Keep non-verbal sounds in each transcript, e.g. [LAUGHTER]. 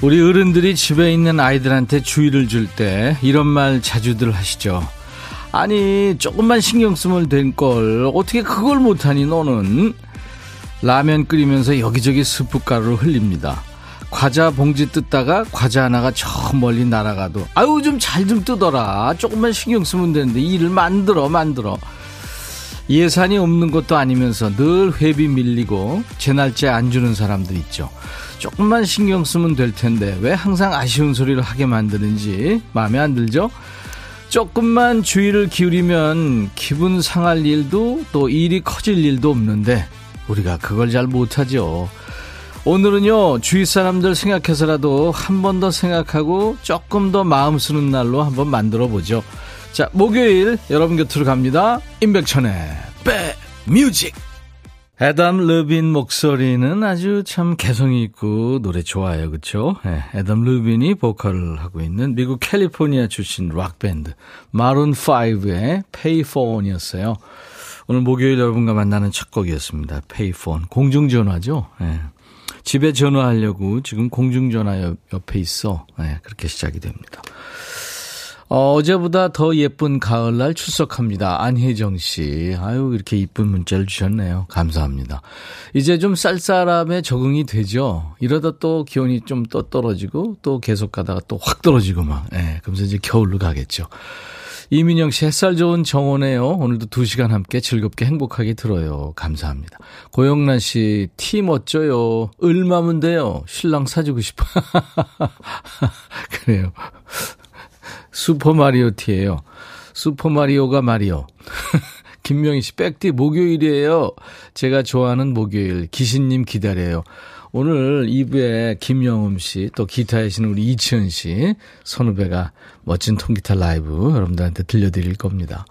우리 어른들이 집에 있는 아이들한테 주의를 줄 때 이런 말 자주들 하시죠. 아니 조금만 신경 쓰면 될 걸. 어떻게 그걸 못하니 너는? 라면 끓이면서 여기저기 스프가루를 흘립니다. 과자 봉지 뜯다가 과자 하나가 저 멀리 날아가도 아유 좀 잘좀 뜯어라. 조금만 신경 쓰면 되는데 일을 만들어 만들어 예산이 없는 것도 아니면서 늘 회비 밀리고 제 날짜 안 주는 사람들 있죠. 조금만 신경 쓰면 될 텐데 왜 항상 아쉬운 소리를 하게 만드는지 마음에 안 들죠? 조금만 주의를 기울이면 기분 상할 일도 또 일이 커질 일도 없는데 우리가 그걸 잘 못하죠. 오늘은요 주위 사람들 생각해서라도 한 번 더 생각하고 조금 더 마음 쓰는 날로 한번 만들어 보죠. 자 목요일 여러분 곁으로 갑니다. 임백천의 백뮤직. 애담 르빈 목소리는 아주 참 개성이 있고 노래 좋아요, 그렇죠? 네, 애담 르빈이 보컬을 하고 있는 미국 캘리포니아 출신 락 밴드 마룬 5의 Payphone이었어요. 오늘 목요일 여러분과 만나는 첫 곡이었습니다. Payphone 공중전화죠. 네. 집에 전화하려고 지금 공중전화 옆, 옆에 있어. 네, 그렇게 시작이 됩니다. 어, 어제보다 더 예쁜 가을날 출석합니다. 안혜정 씨. 아유, 이렇게 이쁜 문자를 주셨네요. 감사합니다. 이제 좀 쌀쌀함에 적응이 되죠. 이러다 또 기온이 좀 또 떨어지고 또 계속 가다가 또 확 떨어지고 막. 예, 네, 그러면서 이제 겨울로 가겠죠. 이민영 씨, 햇살 좋은 정원에요. 오늘도 두 시간 함께 즐겁게 행복하게 들어요. 감사합니다. 고영란 씨, 티 멋져요. 을마면 돼요. 신랑 사주고 싶어. [LAUGHS] 그래요. 슈퍼마리오 티예요. 슈퍼마리오가 마리오. [LAUGHS] 김명희 씨, 백디 목요일이에요. 제가 좋아하는 목요일. 기신님 기다려요. 오늘 2부에 김영음 씨, 또 기타에 시는 우리 이치현 씨, 선후배가 멋진 통기타 라이브 여러분들한테 들려드릴 겁니다.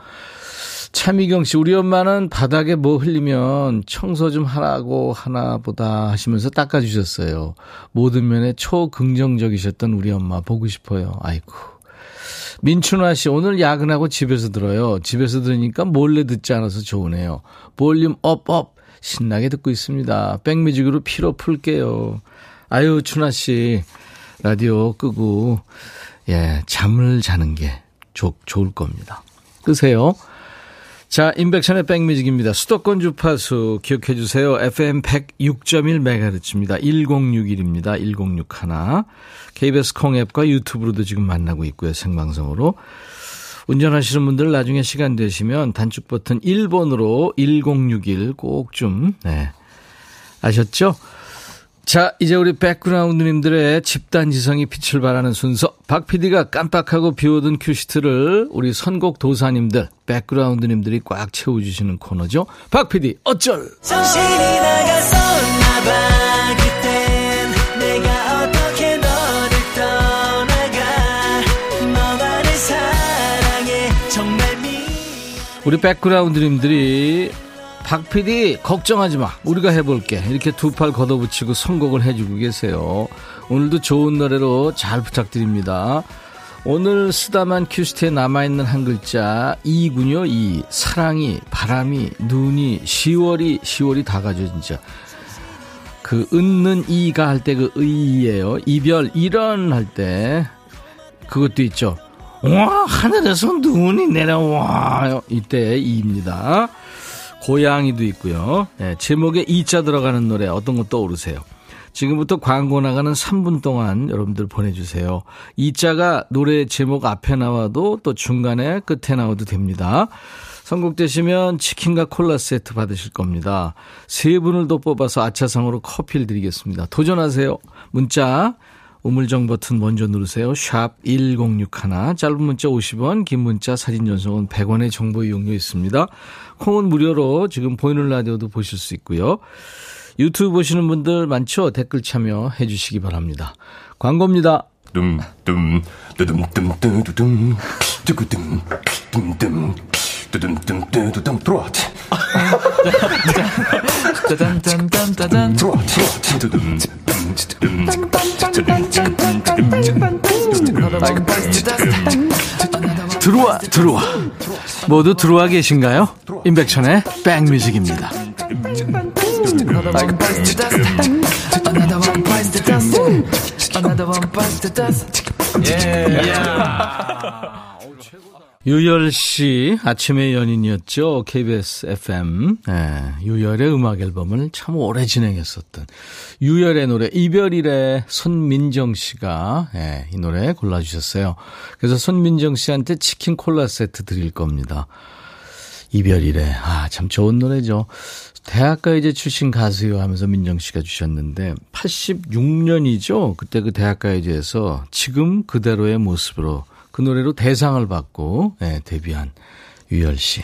차미경 씨, 우리 엄마는 바닥에 뭐 흘리면 청소 좀 하라고 하나 보다 하시면서 닦아주셨어요. 모든 면에 초긍정적이셨던 우리 엄마 보고 싶어요. 아이고. 민춘화 씨, 오늘 야근하고 집에서 들어요. 집에서 들으니까 몰래 듣지 않아서 좋으네요. 볼륨 up, up. 신나게 듣고 있습니다. 백뮤직으로 피로 풀게요. 아유, 춘화 씨, 라디오 끄고, 예, 잠을 자는 게 좋, 좋을 겁니다. 끄세요. 자, 임백천의 백뮤직입니다. 수도권 주파수 기억해 주세요. FM 106.1MHz입니다. 1061입니다. 1061. KBS 콩앱과 유튜브로도 지금 만나고 있고요. 생방송으로. 운전하시는 분들 나중에 시간 되시면 단축 버튼 1번으로 1061 꼭 좀, 네. 아셨죠? 자, 이제 우리 백그라운드님들의 집단 지성이 빛을 발하는 순서. 박 PD가 깜빡하고 비워둔 큐시트를 우리 선곡 도사님들, 백그라운드님들이 꽉 채워주시는 코너죠. 박 PD, 어쩔! 우리 백그라운드님들이 박 PD 걱정하지 마. 우리가 해볼게. 이렇게 두 팔 걷어붙이고 선곡을 해주고 계세요. 오늘도 좋은 노래로 잘 부탁드립니다. 오늘 쓰다만 큐시트에 남아있는 한 글자 이군요 이. 사랑이 바람이 눈이 10월이 10월이 다 가죠 진짜 그 은는 이가 할 때 그 이예요. 이별 이런 할 때. 그것도 있죠. 와 하늘에서 눈이 내려와 이때 이입니다 고양이도 있고요. 네, 제목에 이자 들어가는 노래 어떤 거 떠오르세요? 지금부터 광고 나가는 3분 동안 여러분들 보내주세요. 이자가 노래 제목 앞에 나와도 또 중간에 끝에 나와도 됩니다. 선곡되시면 치킨과 콜라 세트 받으실 겁니다. 세 분을 더 뽑아서 아차상으로 커피를 드리겠습니다. 도전하세요. 문자 우물정 버튼 먼저 누르세요. 샵 1061. 짧은 문자 50원, 긴 문자 사진 전송은 100원의 정보 이용료 있습니다. 콩은 무료로 지금 보이는 라디오도 보실 수 있고요. 유튜브 보시는 분들 많죠? 댓글 참여해 주시기 바랍니다. 광고입니다. 둠둠 두둠둠 두두둠 두구둠 둠둠 두둠둠 두두둠 들어와 짜잔짠짠짜잔. 들어와 두둠 들어와 들어와 모두 들어와 계신가요? 임백천의 백뮤직입니다. 유열 씨 아침의 연인이었죠. KBS FM. 네, 유열의 음악 앨범을 참 오래 진행했었던 유열의 노래 이별이래 손민정 씨가 네, 이 노래 골라주셨어요. 그래서 손민정 씨한테 치킨 콜라 세트 드릴 겁니다. 이별이래. 아, 참 좋은 노래죠. 대학가요제 출신 가수요 하면서 민정 씨가 주셨는데 86년이죠. 그때 그 대학가요제에서 지금 그대로의 모습으로 그 노래로 대상을 받고 네, 데뷔한 유열 씨.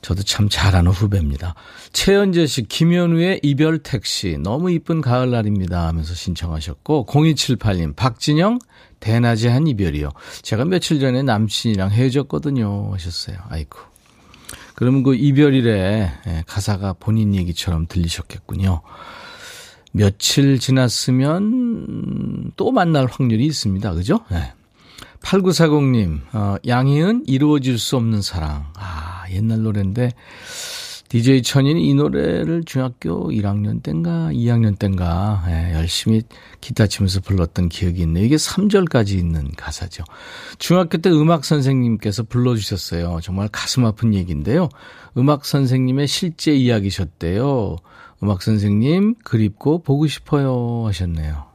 저도 참 잘하는 후배입니다. 최연재 씨, 김현우의 이별 택시. 너무 이쁜 가을날입니다. 하면서 신청하셨고, 0278님, 박진영, 대낮에 한 이별이요. 제가 며칠 전에 남친이랑 헤어졌거든요. 하셨어요. 아이고. 그러면 그 이별이래 예, 가사가 본인 얘기처럼 들리셨겠군요. 며칠 지났으면 또 만날 확률이 있습니다. 그죠? 네. 8940님, 어, 양희은 이루어질 수 없는 사랑. 아, 옛날 노래인데, DJ 천인이 이 노래를 중학교 1학년 땐가 2학년 땐가 예, 열심히 기타 치면서 불렀던 기억이 있네요. 이게 3절까지 있는 가사죠. 중학교 때 음악 선생님께서 불러주셨어요. 정말 가슴 아픈 얘기인데요. 음악 선생님의 실제 이야기셨대요. 음악 선생님 그립고 보고 싶어요 하셨네요.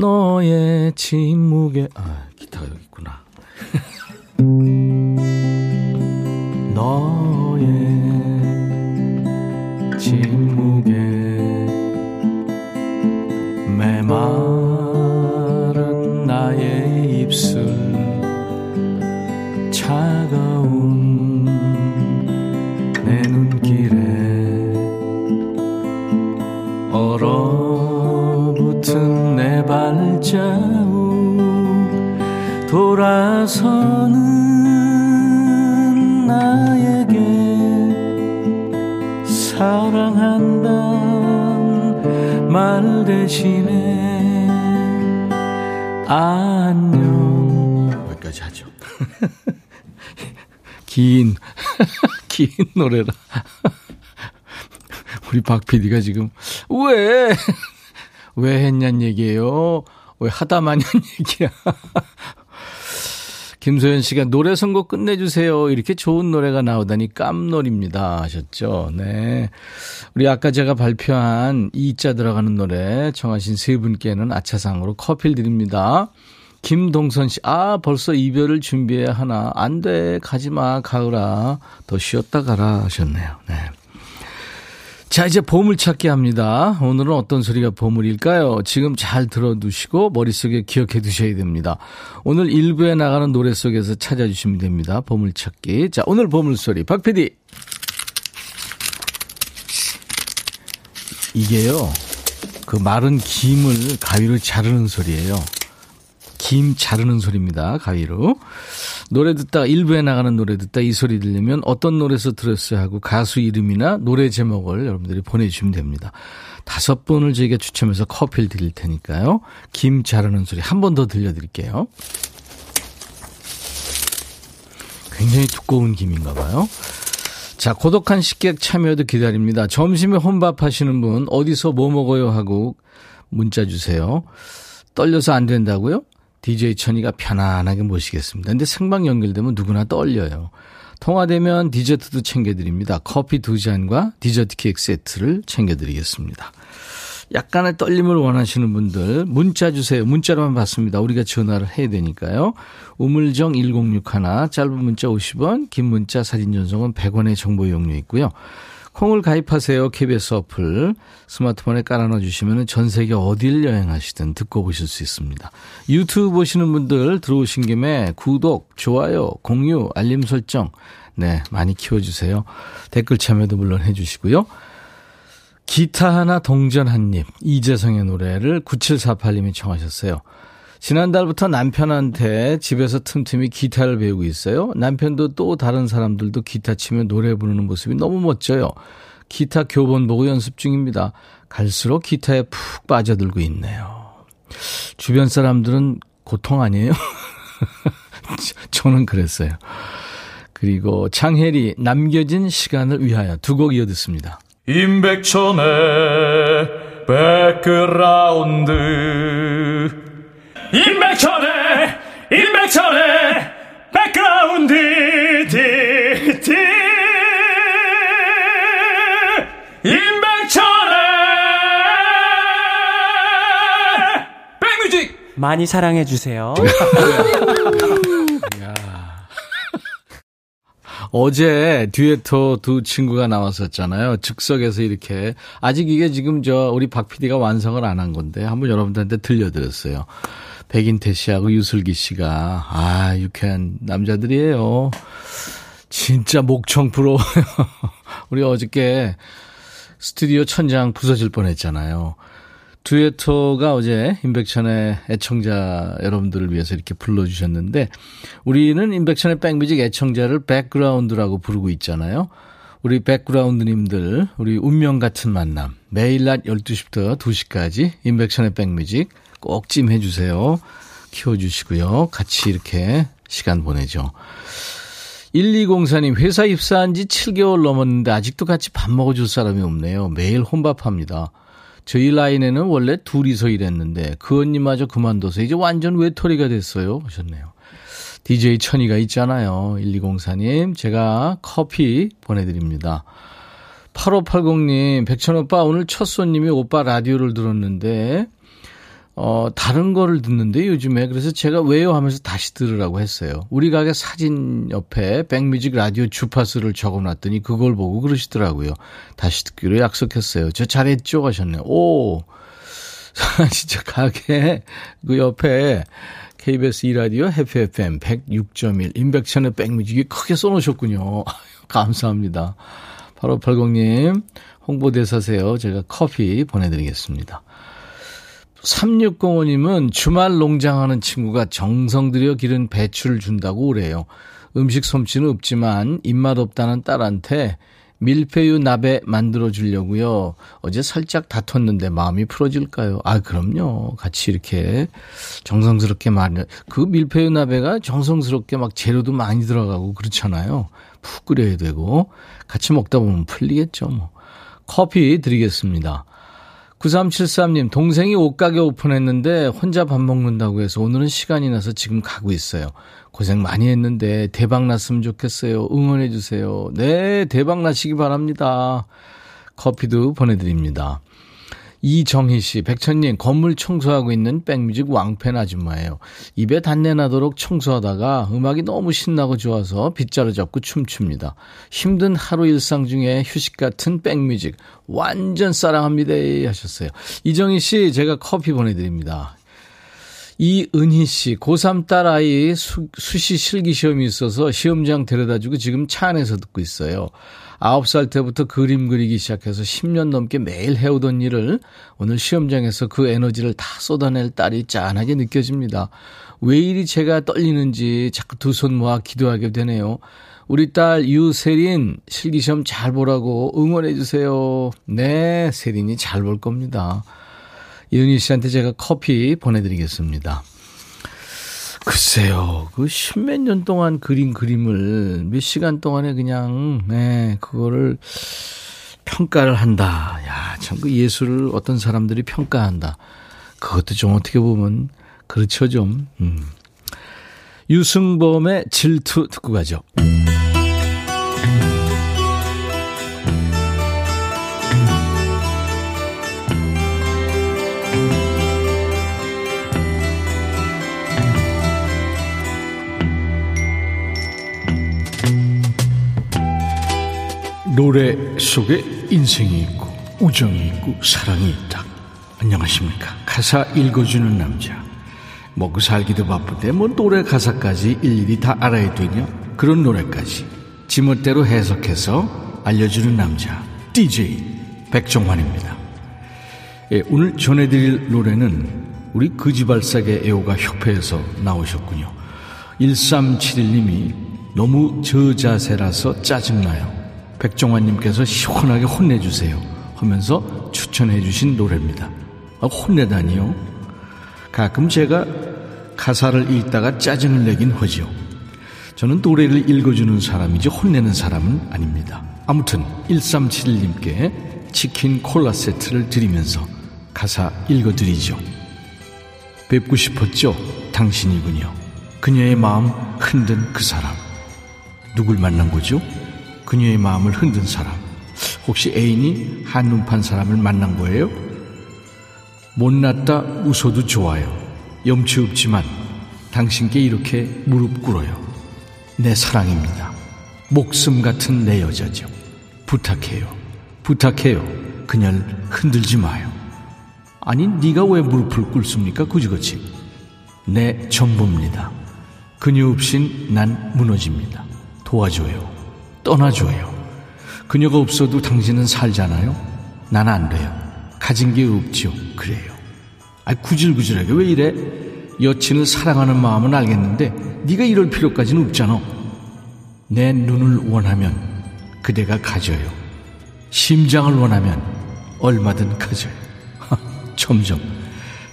너의 침묵에 아 기타가 여기 있구나. [LAUGHS] 너의 침묵에 메마 발자국 돌아서는 나에게 사랑한단 말 대신에 안녕 여기까지 하죠 [LAUGHS] 긴, [LAUGHS] 긴 노래라 우리 박 PD가 지금 왜? [LAUGHS] 왜 했냔 얘기예요? 왜 하다만 한 [LAUGHS] 얘기야? 김소연 씨가 노래 선곡 끝내주세요. 이렇게 좋은 노래가 나오다니 깜놀입니다. 하셨죠. 네. 우리 아까 제가 발표한 이자 들어가는 노래 청하신 세 분께는 아차상으로 커피를 드립니다. 김동선 씨, 아, 벌써 이별을 준비해야 하나. 안 돼. 가지 마, 가을아. 더 쉬었다 가라. 하셨네요. 네. 자, 이제 보물찾기 합니다. 오늘은 어떤 소리가 보물일까요? 지금 잘 들어두시고 머릿속에 기억해 두셔야 됩니다. 오늘 일부에 나가는 노래 속에서 찾아주시면 됩니다. 보물찾기. 자, 오늘 보물소리. 박 PD. 이게요, 그 마른 김을 가위로 자르는 소리예요. 김 자르는 소리입니다. 가위로. 노래 듣다가 일부에 나가는 노래 듣다 이 소리 들리면 어떤 노래에서 들었어요 하고 가수 이름이나 노래 제목을 여러분들이 보내주시면 됩니다. 다섯 분을 저희가 추첨해서 커피를 드릴 테니까요. 김 자르는 소리 한 번 더 들려드릴게요. 굉장히 두꺼운 김인가 봐요. 자, 고독한 식객 참여도 기다립니다. 점심에 혼밥 하시는 분 어디서 뭐 먹어요 하고 문자 주세요. 떨려서 안 된다고요? DJ 천이가 편안하게 모시겠습니다. 근데 생방 연결되면 누구나 떨려요. 통화되면 디저트도 챙겨드립니다. 커피 두 잔과 디저트 케이크 세트를 챙겨드리겠습니다. 약간의 떨림을 원하시는 분들 문자 주세요. 문자로만 받습니다. 우리가 전화를 해야 되니까요. 우물정 1061 짧은 문자 50원 긴 문자 사진 전송은 100원의 정보 이용료 있고요. 콩을 가입하세요. KBS 어플 스마트폰에 깔아놔 주시면 전 세계 어딜 여행하시든 듣고 보실 수 있습니다. 유튜브 보시는 분들 들어오신 김에 구독, 좋아요, 공유, 알림 설정 네 많이 키워주세요. 댓글 참여도 물론 해주시고요. 기타 하나 동전 한 입. 이재성의 노래를 9748님이 청하셨어요. 지난달부터 남편한테 집에서 틈틈이 기타를 배우고 있어요. 남편도 또 다른 사람들도 기타 치며 노래 부르는 모습이 너무 멋져요. 기타 교본 보고 연습 중입니다. 갈수록 기타에 푹 빠져들고 있네요. 주변 사람들은 고통 아니에요? [LAUGHS] 저는 그랬어요. 그리고 장혜리 남겨진 시간을 위하여 두 곡 이어 듣습니다. 임백천의 백그라운드 임백천의 임백천의 백그라운드 디디 임백천의 백뮤직 많이 사랑해 주세요. [LAUGHS] 어제 듀에토 두 친구가 나왔었잖아요. 즉석에서 이렇게. 아직 이게 지금 저 우리 박 PD가 완성을 안 한 건데 한번 여러분들한테 들려드렸어요. 백인태 씨하고 유슬기 씨가 아 유쾌한 남자들이에요. 진짜 목청 부러워요. [LAUGHS] 우리 어저께 스튜디오 천장 부서질 뻔했잖아요. 듀에토가 어제 임백천의 애청자 여러분들을 위해서 이렇게 불러주셨는데 우리는 임백천의 백뮤직 애청자를 백그라운드라고 부르고 있잖아요. 우리 백그라운드님들 우리 운명 같은 만남 매일 낮 12시부터 2시까지 임백천의 백뮤직 꼭 찜 해 주세요. 키워주시고요. 같이 이렇게 시간 보내죠. 1204님, 회사 입사한 지 7개월 넘었는데 아직도 같이 밥 먹어줄 사람이 없네요. 매일 혼밥합니다. 저희 라인에는 원래 둘이서 일했는데 그 언니마저 그만둬서 이제 완전 외톨이가 됐어요. 하셨네요. DJ 천이가 있잖아요. 1204님, 제가 커피 보내드립니다. 8580님, 백천오빠 오늘 첫 손님이 오빠 라디오를 들었는데, 어, 다른 거를 듣는데 요즘에 그래서 제가 왜요 하면서 다시 들으라고 했어요. 우리 가게 사진 옆에 백뮤직 라디오 주파수를 적어놨더니 그걸 보고 그러시더라고요. 다시 듣기로 약속했어요. 저 잘했죠? 하셨네요. 오! [LAUGHS] 진짜 가게 그 옆에 KBS 2라디오 해피 FM 106.1 임백천의 백뮤직이 크게 써놓으셨군요. 감사합니다. 8580님 홍보대사세요. 제가 커피 보내드리겠습니다. 3605님은 주말 농장하는 친구가 정성 들여 기른 배추를 준다고 오래요. 음식 솜씨는 없지만 입맛 없다는 딸한테 밀푀유 나베 만들어 주려고요. 어제 살짝 다퉜는데 마음이 풀어질까요? 아, 그럼요. 같이 이렇게 정성스럽게 말해. 그 밀푀유 나베가 정성스럽게 막 재료도 많이 들어가고 그렇잖아요. 푹 끓여야 되고 같이 먹다 보면 풀리겠죠, 뭐. 커피 드리겠습니다. 9373님, 동생이 옷가게 오픈했는데 혼자 밥 먹는다고 해서 오늘은 시간이 나서 지금 가고 있어요. 고생 많이 했는데 대박 났으면 좋겠어요. 응원해주세요. 네, 대박 나시기 바랍니다. 커피도 보내드립니다. 이정희 씨, 백천님, 건물 청소하고 있는 백뮤직 왕팬 아줌마예요. 입에 단내 나도록 청소하다가 음악이 너무 신나고 좋아서 빗자루 잡고 춤춥니다. 힘든 하루 일상 중에 휴식 같은 백뮤직 완전 사랑합니다 하셨어요. 이정희 씨, 제가 커피 보내드립니다. 이은희 씨, 고3 딸 아이 수, 수시 실기 시험이 있어서 시험장 데려다 주고 지금 차 안에서 듣고 있어요. 9살 때부터 그림 그리기 시작해서 10년 넘게 매일 해오던 일을 오늘 시험장에서 그 에너지를 다 쏟아낼 딸이 짠하게 느껴집니다. 왜 이리 제가 떨리는지 자꾸 두 손 모아 기도하게 되네요. 우리 딸 유세린 실기시험 잘 보라고 응원해주세요. 네, 세린이 잘 볼 겁니다. 이은희 씨한테 제가 커피 보내드리겠습니다. 글쎄요, 그 십몇 년 동안 그린 그림을 몇 시간 동안에 그냥, 네, 그거를 평가를 한다. 야, 참 그 예술을 어떤 사람들이 평가한다. 그것도 좀 어떻게 보면, 그렇죠, 좀. 음. 유승범의 질투 듣고 가죠. 노래 속에 인생이 있고 우정이 있고 사랑이 있다. 안녕하십니까. 가사 읽어주는 남자. 먹고 살기도 바쁜데 뭐 노래 가사까지 일일이 다 알아야 되냐? 그런 노래까지 지멋대로 해석해서 알려주는 남자. DJ 백종환입니다. 예, 오늘 전해드릴 노래는 우리 거지발사계 애호가 협회에서 나오셨군요. 1371님이 너무 저 자세라서 짜증나요. 백종환님께서 시원하게 혼내주세요. 하면서 추천해주신 노래입니다. 아, 혼내다니요? 가끔 제가 가사를 읽다가 짜증을 내긴 하죠. 저는 노래를 읽어주는 사람이지 혼내는 사람은 아닙니다. 아무튼 1371님께 치킨 콜라 세트를 드리면서 가사 읽어드리죠. 뵙고 싶었죠? 당신이군요. 그녀의 마음 흔든 그 사람. 누굴 만난 거죠? 그녀의 마음을 흔든 사람. 혹시 애인이 한눈판 사람을 만난 거예요? 못났다 웃어도 좋아요. 염치 없지만 당신께 이렇게 무릎 꿇어요. 내 사랑입니다. 목숨 같은 내 여자죠. 부탁해요. 부탁해요. 그녀를 흔들지 마요. 아니 네가 왜 무릎을 꿇습니까? 그지그지. 내 전부입니다. 그녀 없인 난 무너집니다. 도와줘요. 떠나줘요. 그녀가 없어도 당신은 살잖아요. 난 안 돼요. 가진 게 없지요. 그래요. 아 구질구질하게 왜 이래? 여친을 사랑하는 마음은 알겠는데 네가 이럴 필요까지는 없잖아. 내 눈을 원하면 그대가 가져요. 심장을 원하면 얼마든 가져요. 점점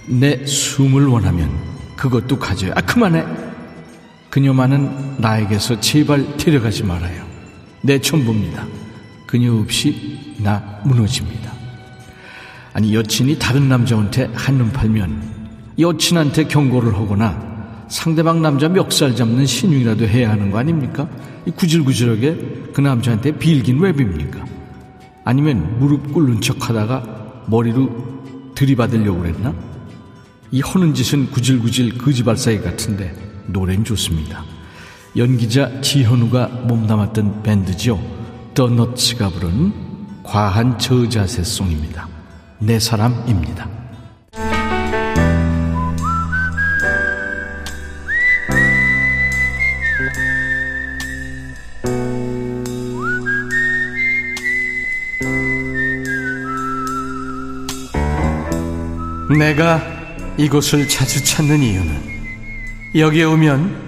내 숨을 원하면 그것도 가져요. 아 그만해. 그녀만은 나에게서 제발 데려가지 말아요. 내 전부입니다. 그녀 없이 나 무너집니다. 아니 여친이 다른 남자한테 한눈 팔면 여친한테 경고를 하거나 상대방 남자 멱살 잡는 신용이라도 해야 하는 거 아닙니까? 이 구질구질하게 그 남자한테 빌긴 왜 빕니까? 아니면 무릎 꿇는 척 하다가 머리로 들이받으려고 그랬나? 이 허는 짓은 구질구질 거지발사기 같은데 노래는 좋습니다. 연기자 지현우가 몸담았던 밴드죠. 더 너츠가 부른 과한 저자세송입니다. 내 사람입니다. 내가 이곳을 자주 찾는 이유는 여기에 오면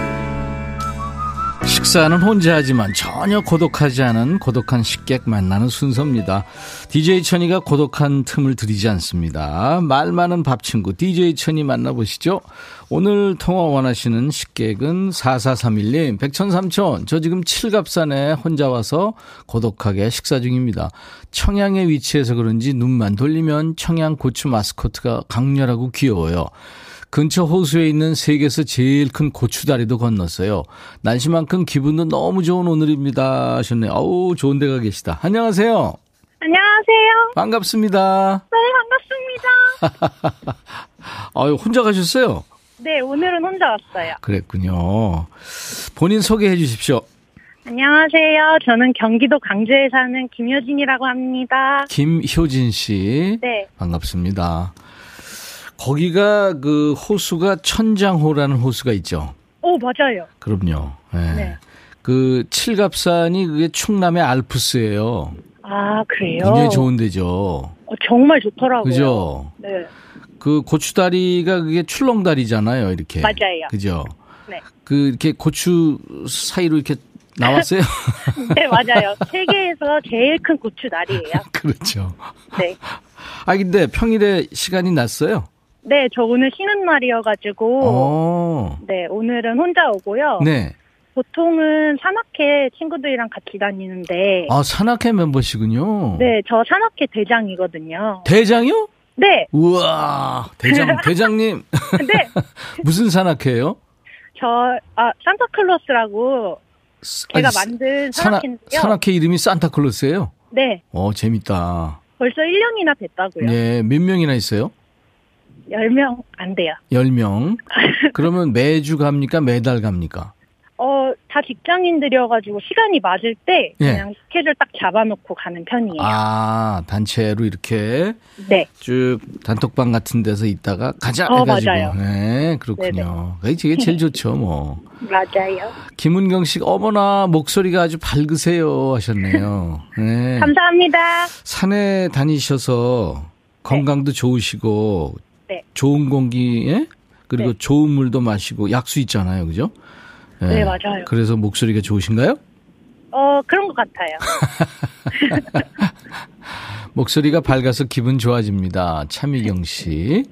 식사는 혼자 하지만 전혀 고독하지 않은 고독한 식객 만나는 순서입니다. DJ 천이가 고독한 틈을 들이지 않습니다. 말 많은 밥 친구 DJ 천이 만나보시죠. 오늘 통화 원하시는 식객은 4431님, 백천삼촌, 저 지금 칠갑산에 혼자 와서 고독하게 식사 중입니다. 청양에 위치해서 그런지 눈만 돌리면 청양 고추 마스코트가 강렬하고 귀여워요. 근처 호수에 있는 세계에서 제일 큰 고추다리도 건넜어요. 날씨만큼 기분도 너무 좋은 오늘입니다. 하셨네요. 어우, 좋은 데가 계시다. 안녕하세요. 안녕하세요. 반갑습니다. 네, 반갑습니다. [LAUGHS] 아유, 혼자 가셨어요? 네, 오늘은 혼자 왔어요. 그랬군요. 본인 소개해 주십시오. 안녕하세요. 저는 경기도 광주에 사는 김효진이라고 합니다. 김효진 씨. 네, 반갑습니다. 거기가 그 호수가 천장호라는 호수가 있죠. 오, 맞아요. 그럼요. 예. 네. 그 칠갑산이 그게 충남의 알프스예요. 아, 그래요? 굉장히 좋은 데죠. 어, 정말 좋더라고요. 그죠? 네, 그 고추다리가 그게 출렁다리잖아요, 이렇게. 맞아요. 그죠? 네. 그 이렇게 고추 사이로 이렇게 나왔어요. [LAUGHS] 네, 맞아요. 세계에서 제일 큰 고추다리예요. [LAUGHS] 그렇죠. 네. 아 근데 평일에 시간이 났어요. 네, 저 오늘 쉬는 날이어가지고, 어. 네, 오늘은 혼자 오고요. 네. 보통은 산악회 친구들이랑 같이 다니는데, 아 산악회 멤버시군요. 네, 저 산악회 대장이거든요. 대장이요? 네, 우와 대장 [LAUGHS] 대장님 [LAUGHS] 네. [LAUGHS] 무슨 산악회예요? 저, 아, 산타클로스라고 제가 아니, 만든 산악, 산악회인데요. 산악회 이름이 산타클로스예요. 네, 어 재밌다. 벌써 1년이나 됐다고요. 네, 몇 명이나 있어요? 10명 안 돼요. 10명. [LAUGHS] 그러면 매주 갑니까? 매달 갑니까? 어, 다 직장인들이어가지고 시간이 맞을 때 예. 그냥 스케줄 딱 잡아놓고 가는 편이에요. 아, 단체로 이렇게 네. 쭉 단톡방 같은 데서 있다가 가자 어, 해가지고. 맞아요. 네, 그렇군요. 그게 되게 제일 좋죠, 뭐. [LAUGHS] 맞아요. 김은경 씨, 어머나, 목소리가 아주 밝으세요. 하셨네요. 네. [LAUGHS] 감사합니다. 산에 다니셔서 건강도 좋으시고, 네. 좋은 공기에, 그리고 네. 좋은 물도 마시고, 약수 있잖아요. 그죠? 네, 맞아요. 그래서 목소리가 좋으신가요? 어, 그런 것 같아요. [LAUGHS] 목소리가 밝아서 기분 좋아집니다. 차미경 씨.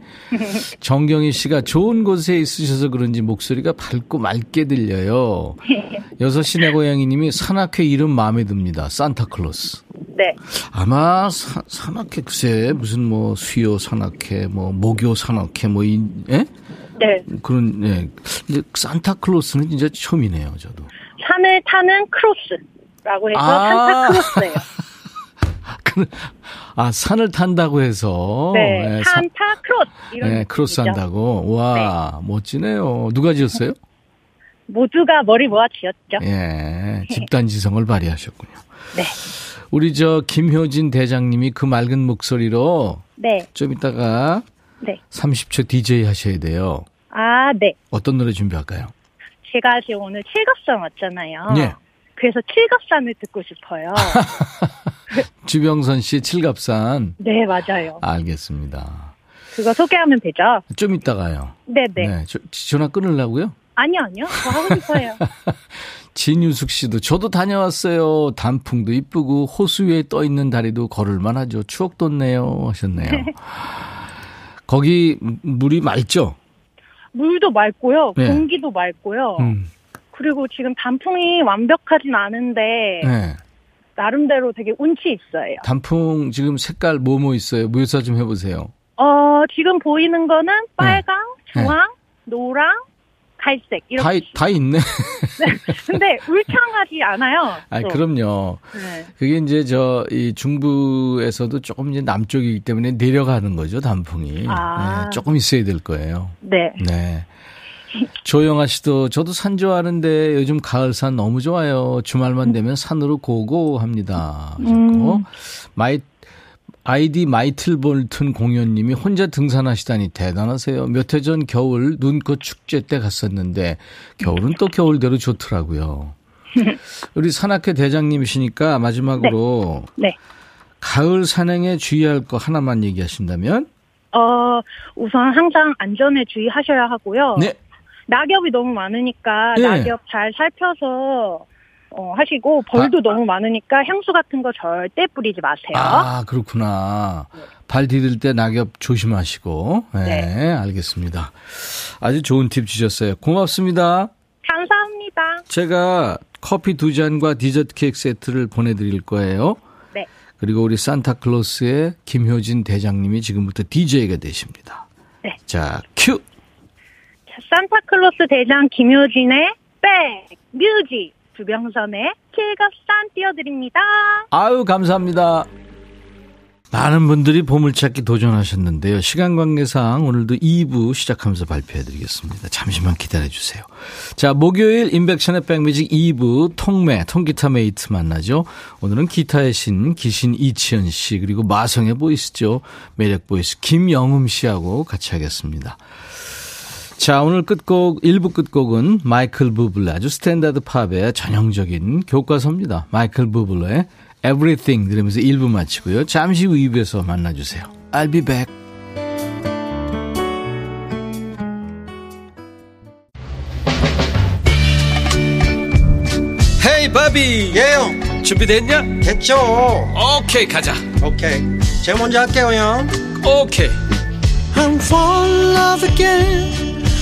정경희 씨가 좋은 곳에 있으셔서 그런지 목소리가 밝고 맑게 들려요. 여섯 시내 고양이 님이 산악회 이름 마음에 듭니다. 산타클로스. 네. 아마 사- 산악회 글쎄 무슨 뭐 수요 산악회 뭐 목요 산악회 뭐 이, 예? 네. 그런 예. 근데 산타클로스는 진짜 처음이네요, 저도. 산을 타는 크로스라고 해서 아. 산타크로스예요. [LAUGHS] 그- 아, 산을 탄다고 해서 네. 예, 사- 산타크로스. 이런 네, 크로스. 한다고. 와, 멋지네요. 누가 지었어요? [LAUGHS] 모두가 머리 모아 지었죠. 예, 집단 지성을 발휘하셨군요. [LAUGHS] 네. 우리 저 김효진 대장님이 그 맑은 목소리로 네. 좀 이따가 네. 30초 DJ 하셔야 돼요. 아, 네. 어떤 노래 준비할까요? 제가 지금 오늘 칠갑산 왔잖아요. 예. 그래서 칠갑산을 듣고 싶어요. [LAUGHS] [LAUGHS] 주병선 씨의 칠갑산. 네, 맞아요. 알겠습니다. 그거 소개하면 되죠? 좀 이따가요. 네, 네. 네, 저- 전화 끊으려고요? 아니요, 아니요. 더 하고 싶어요. [LAUGHS] 진유숙 씨도 저도 다녀왔어요. 단풍도 이쁘고 호수 위에 떠 있는 다리도 걸을만 하죠. 추억 돋네요. 하셨네요. 거기 물이 맑죠? 물도 맑고요. 네. 공기도 맑고요. 음. 그리고 지금 단풍이 완벽하진 않은데 네. 나름대로 되게 운치 있어요. 단풍 지금 색깔 뭐뭐 있어요? 묘사 좀 해보세요. 어, 지금 보이는 거는 빨강, 네. 주황, 노랑, 갈색 이렇게. 다, 이- 다 있네. 근데 울창하지 않아요. [LAUGHS] 아, 또. 그럼요. 네. 그게 이제 저 이 중부에서도 조금 이제 남쪽이기 때문에 내려가는 거죠 단풍이. 아. 네, 조금 있어야 될 거예요. 네. 네. 조영아 씨도 저도 산 좋아하는데 요즘 가을산 너무 좋아요. 주말만 되면 산으로 go go 합니다. 하셨고 my 아이디 마이클볼튼 공연님이 혼자 등산하시다니 대단하세요. 몇 해 전 겨울 눈꽃 축제 때 갔었는데 겨울은 또 겨울대로 좋더라고요. [LAUGHS] 우리 산악회 대장님이시니까 마지막으로 네. 가을 산행에 주의할 거 하나만 얘기하신다면 어, 우선 항상 안전에 주의하셔야 하고요. 네. 낙엽이 너무 많으니까 예. 낙엽 잘 살펴서 어, 하시고 벌도 너무 많으니까 향수 같은 거 절대 뿌리지 마세요. 아, 그렇구나. 발 디딜 때 낙엽 조심하시고. 네, 네. 알겠습니다. 아주 좋은 팁 주셨어요. 고맙습니다. 감사합니다. 제가 커피 두 잔과 디저트 케이크 세트를 보내드릴 거예요. 네. 그리고 우리 산타크로스의 김효진 대장님이 지금부터 DJ가 되십니다. 네. 자, 큐! 자, 산타크로스 대장 김효진의 백 뮤직 주병선의 칠갑산 띄워드립니다. 아유, 감사합니다. 많은 분들이 보물찾기 도전하셨는데요. 시간 관계상 오늘도 2부 시작하면서 발표해드리겠습니다. 잠시만 기다려주세요. 자, 목요일 임백천의 백뮤직 2부 통매, 통기타 메이트 만나죠. 오늘은 기타의 신, 기신 이치현 씨, 그리고 마성의 보이스죠. 매력 보이스 김영음 씨하고 같이 하겠습니다. 자, 오늘 끝곡, 1부 끝곡은 마이클 부블레, 아주 스탠다드 팝의 전형적인 교과서입니다. 마이클 부블레의 Everything 들으면서 1부 마치고요. 잠시 후 2부에서 만나주세요. I'll be back. 헤이 바비 예영 준비됐냐? 됐죠 오케이 가자 오케이 제가 먼저 할게요 형 오케이 I'm fall in love again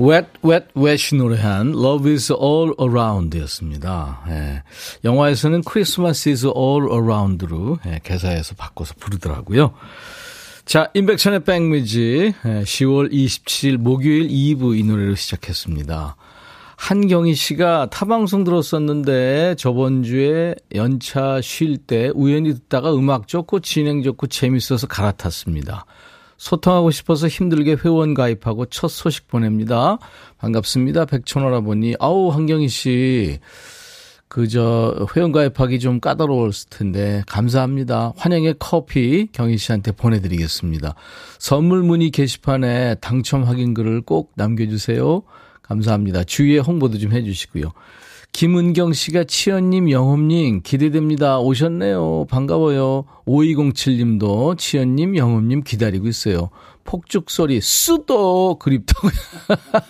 Wet, Wet, Wet이 노래한 Love is All Around 였습니다. 예. 영화에서는 Christmas is All Around로 예, 개사해서 바꿔서 부르더라고요. 자, 인백천의 백뮤직 예, 10월 27일 목요일 2부 이 노래로 시작했습니다. 한경희 씨가 타방송 들었었는데 저번 주에 연차 쉴 때 우연히 듣다가 음악 좋고 진행 좋고 재밌어서 갈아탔습니다. 소통하고 싶어서 힘들게 회원 가입하고 첫 소식 보냅니다. 반갑습니다. 백천오라보니 아우 한경희 씨. 그저 회원 가입하기 좀 까다로울 텐데 감사합니다. 환영의 커피 경희 씨한테 보내드리겠습니다. 선물 문의 게시판에 당첨 확인 글을 꼭 남겨주세요. 감사합니다. 주위에 홍보도 좀 해주시고요. 김은경 씨가 치연님, 영업님 기대됩니다. 오셨네요. 반가워요. 5207님도 치연님, 영업님 기다리고 있어요. 폭죽 소리 쓰도 그립다고요.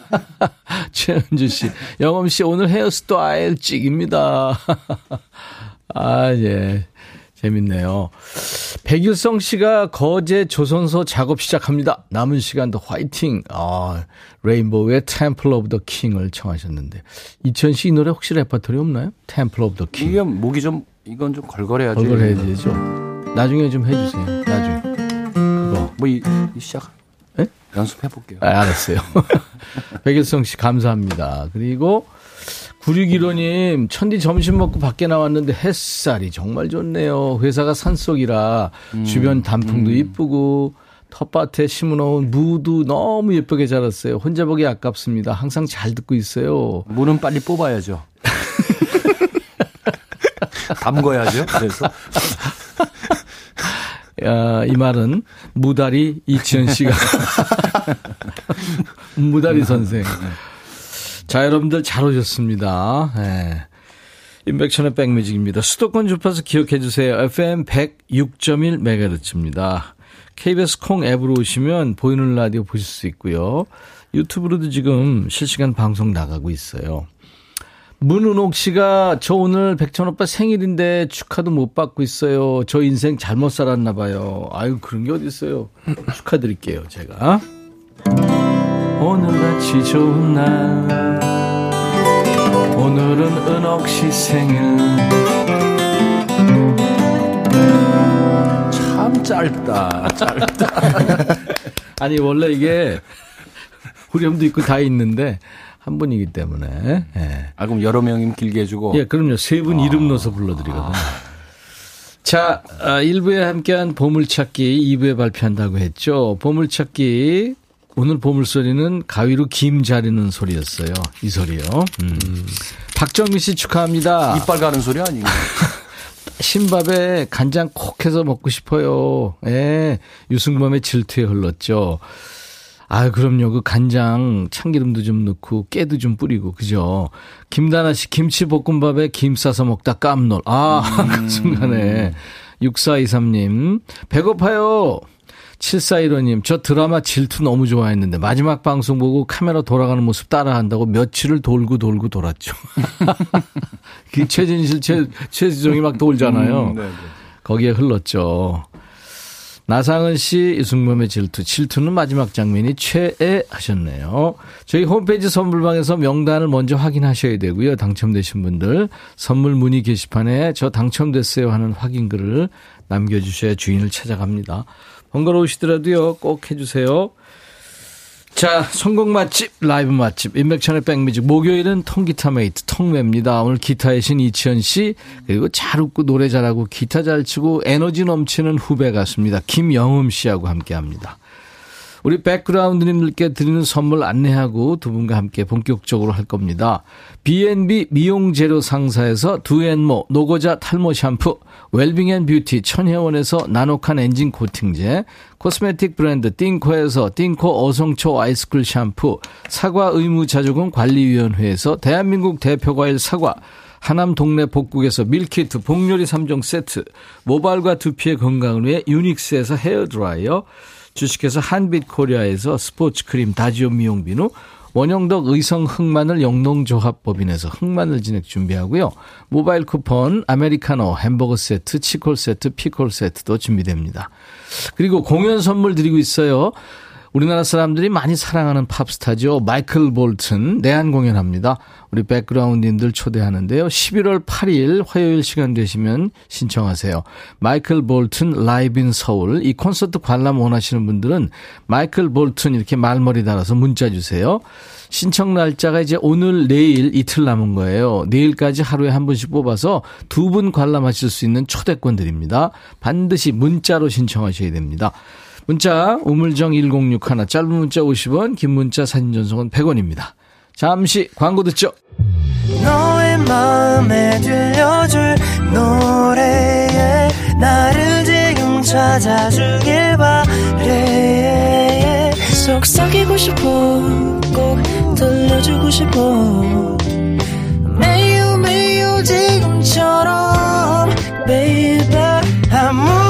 [LAUGHS] 최은주 씨, 영업 씨 오늘 헤어스타일 찍입니다. [LAUGHS] 아 예. 재밌네요. 백일성 씨가 거제 조선소 작업 시작합니다. 남은 시간도 화이팅. 아, 레인보우의 Temple of the King을 청하셨는데. 이치현 씨 이 노래 혹시 레퍼토리 없나요? Temple of the King. 이게 목이 좀 이건 좀 걸걸해야지. 걸걸 해야 되죠. 나중에 좀 해주세요. 나중에. 그거. 뭐 이, 이 시작. 예? 연습해 볼게요. 아, 알았어요. [LAUGHS] 백일성 씨 감사합니다. 그리고 9615님, 천디 점심 먹고 밖에 나왔는데 햇살이 정말 좋네요. 회사가 산속이라 주변 단풍도 이쁘고 텃밭에 심어놓은 무도 너무 예쁘게 자랐어요. 혼자 보기 아깝습니다. 항상 잘 듣고 있어요. 물은 빨리 뽑아야죠. [LAUGHS] 담궈야죠. 그래서 [LAUGHS] 야, 이 말은 무다리 이치현 씨가 [LAUGHS] 무다리 선생. 자, 여러분들 잘 오셨습니다. 예. 인백천의 백뮤직입니다. 수도권 주파수 기억해 주세요. FM 106.1MHz입니다. KBS 콩 앱으로 오시면 보이는 라디오 보실 수 있고요. 유튜브로도 지금 실시간 방송 나가고 있어요. 문은옥 씨가 저 오늘 백천 오빠 생일인데 축하도 못 받고 있어요. 저 인생 잘못 살았나 봐요. 아유 그런 게 어디 있어요. 축하드릴게요 제가. 오늘 같이 좋은 날 오늘은 은옥 씨 생일 참 짧다 짧다 [LAUGHS] 아니 원래 이게 후렴도 있고 다 있는데 한 분이기 때문에 예. 아 그럼 여러 명이면 길게 해주고 예, 그럼요. 세 분 이름 넣어서 불러드리거든요. 자, 아, 1부에 함께한 보물찾기 2부에 발표한다고 했죠. 보물찾기 오늘 보물소리는 가위로 김 자르는 소리였어요. 이 소리요. 음. 박정민 씨 축하합니다. 이빨 가는 소리 아닌가? [LAUGHS] 신밥에 간장 콕 해서 먹고 싶어요. 예. 유승범의 질투에 흘렀죠. 아, 그럼요. 그 간장 참기름도 좀 넣고 깨도 좀 뿌리고 그죠. 김다나 씨 김치 볶음밥에 김 싸서 먹다 깜놀. 아, [LAUGHS] 그 순간에 6423님 배고파요. 7415님, 저 드라마 질투 너무 좋아했는데, 마지막 방송 보고 카메라 돌아가는 모습 따라한다고 며칠을 돌고 돌고 돌았죠. [LAUGHS] 그 최진실, 최, 최수정이 막 돌잖아요. 음, 네, 네. 거기에 흘렀죠. 나상은 씨, 이승범의 질투. 질투는 마지막 장면이 최애 하셨네요. 저희 홈페이지 선물방에서 명단을 먼저 확인하셔야 되고요. 당첨되신 분들 선물 문의 게시판에 저 당첨됐어요 하는 확인글을 남겨주셔야 주인을 찾아갑니다. 번거로우시더라도요. 꼭 해주세요. 자, 선곡 맛집, 라이브 맛집, 임백천의 백뮤직. 목요일은 통기타 메이트, 통매입니다. 오늘 기타의 신 이치현 씨, 그리고 잘 웃고 노래 잘하고 기타 잘 치고 에너지 넘치는 후배 같습니다. 김영음 씨하고 함께 합니다. 우리 백그라운드님들께 드리는 선물 안내하고 두 분과 함께 본격적으로 할 겁니다. B&B 미용재료 상사에서 두앤모 노고자 탈모 샴푸, 웰빙앤뷰티 천혜원에서 나노칸 엔진 코팅제, 코스메틱 브랜드 띵코에서 띵코 어성초 아이스쿨 샴푸, 사과 의무자조금 관리위원회에서 대한민국 대표과일 사과, 하남 동네 복국에서 밀키트 복요리 3종 세트, 모발과 두피의 건강을 위해 유닉스에서 헤어드라이어, 주식회사 한빛코리아에서 스포츠 크림 다지오 미용 비누, 원형덕 의성 흑마늘 영농조합법인에서 흑마늘 진액 준비하고요. 모바일 쿠폰, 아메리카노, 햄버거 세트, 치콜 세트, 피콜 세트도 준비됩니다. 그리고 공연 선물 드리고 있어요. 우리나라 사람들이 많이 사랑하는 팝스타죠. 마이클 볼튼 내한 공연합니다. 우리 백그라운드님들 초대하는데요. 11월 8일 화요일 시간 되시면 신청하세요. 마이클 볼튼 Live in Seoul. 이 콘서트 관람 원하시는 분들은 마이클 볼튼 이렇게 말머리 달아서 문자 주세요. 신청 날짜가 이제 오늘 내일 이틀 남은 거예요. 내일까지 하루에 한 분씩 뽑아서 두 분 관람하실 수 있는 초대권 드립니다. 반드시 문자로 신청하셔야 됩니다. 문자 우물정 1061 짧은 문자 50원 긴 문자 사진 전송은 100원입니다. 잠시 광고 듣죠. 너의 마음에 들려줄 노래에 나를 지금 찾아주길 바래 속삭이고 싶어 꼭 들려주고 싶어 매우 매우 지금처럼 baby 아무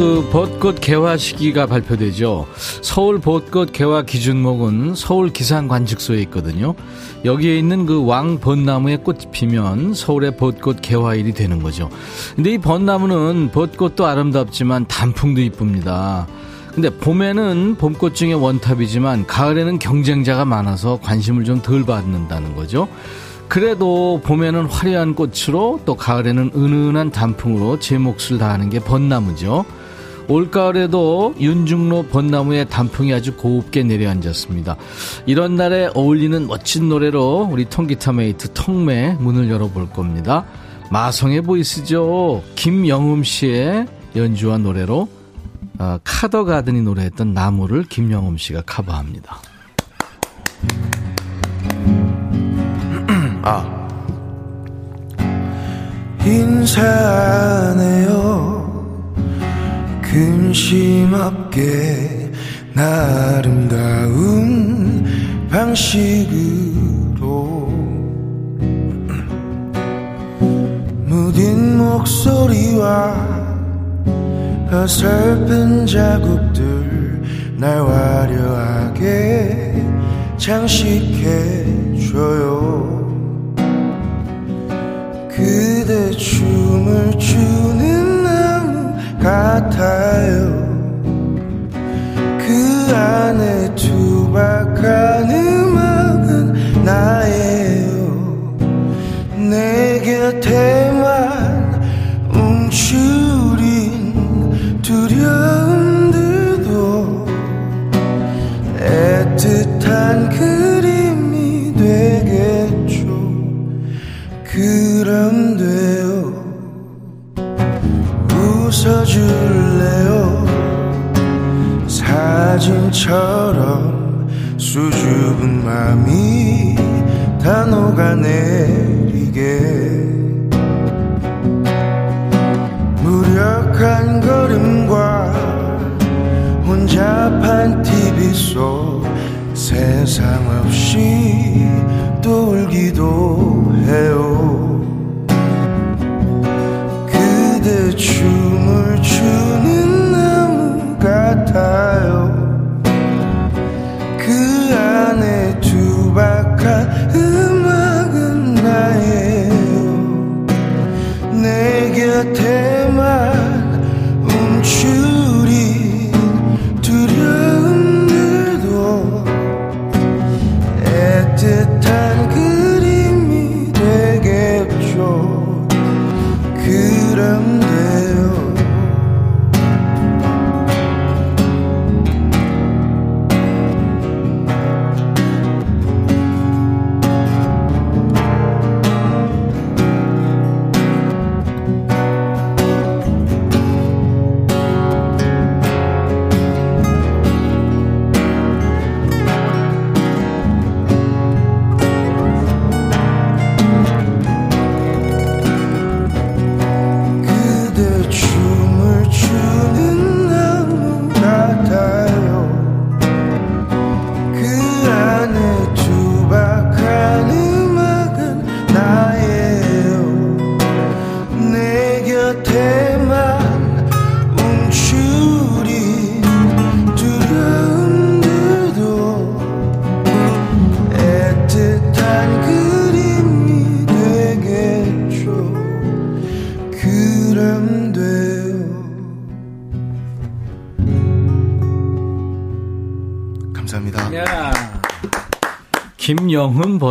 그 벚꽃 개화 시기가 발표되죠. 서울 벚꽃 개화 기준목은 서울 기상관측소에 있거든요. 여기에 있는 그 왕 벚나무에 꽃이 피면 서울의 벚꽃 개화일이 되는 거죠. 근데 이 벚나무는 벚꽃도 아름답지만 단풍도 이쁩니다. 근데 봄에는 봄꽃 중에 원탑이지만 가을에는 경쟁자가 많아서 관심을 좀 덜 받는다는 거죠. 그래도 봄에는 화려한 꽃으로 또 가을에는 은은한 단풍으로 제 몫을 다하는 게 벚나무죠. 올가을에도 윤중로 벚나무에 단풍이 아주 곱게 내려앉았습니다. 이런 날에 어울리는 멋진 노래로 우리 통기타 mate 통매 문을 열어볼 겁니다. 마성의 voice죠. 김영흠 씨의 연주와 노래로 어, 카더가든이 노래했던 나무를 김영흠 씨가 커버합니다. 인사하네요 근심 없게 나름다운 방식으로 무딘 목소리와 어설픈 자국들 날 화려하게 장식해줘요. 그대 춤을 추는 같아요. 그 안에 투박한 음악은 나예요. 내 곁에만 움츠린 두려움들도 애틋한 그림이 되겠죠. 그럼 웃어줄래요? 사진처럼 수줍은 맘이 다 녹아내리게. 무력한 걸음과 혼잡한 TV 속 세상 없이 또 울기도 해요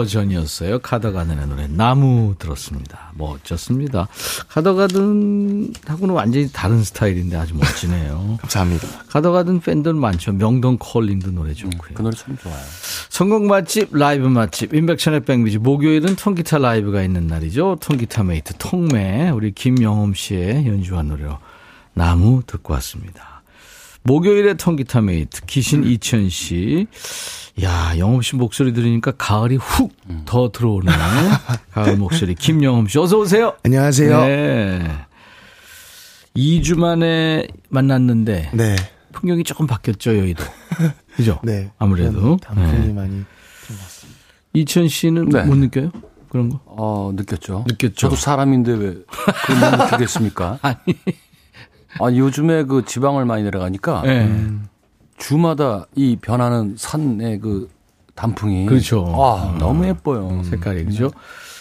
버전이었어요. 카더가든의 노래 나무 들었습니다. 멋졌습니다. 카더가든하고는 완전히 다른 스타일인데 아주 멋지네요. [LAUGHS] 감사합니다. 카더가든 팬들 많죠. 명동 calling도 노래 좋고요. 그 노래 참 좋아요. 선곡 맛집, 라이브 맛집, 인백션의 백뮤지. 목요일은 통기타 라이브가 있는 날이죠. 통기타 mate, 통매. 우리 김영흠 씨의 연주와 노래로 나무 듣고 왔습니다. 목요일의 통기타 mate, 기신 이천 씨. 야, 영엄 씨 목소리 들으니까 가을이 훅 더 들어오네. [LAUGHS] 가을 목소리. 김영엄 씨, 어서오세요. 안녕하세요. 네. 2주 만에 만났는데. 네. 풍경이 조금 바뀌었죠, 여의도. [LAUGHS] 그죠? 네. 아무래도. 단풍이 네. 많이 이천 씨는 네. 못 느껴요? 그런 거? 어, 느꼈죠. 느꼈죠. 저도 사람인데 왜 그걸 못 느끼겠습니까? [LAUGHS] 아니. 아니, 요즘에 그 지방을 많이 내려가니까 네. 주마다 이 변하는 산의 그 단풍이 그렇죠. 아, 너무 예뻐요. 색깔이 그죠?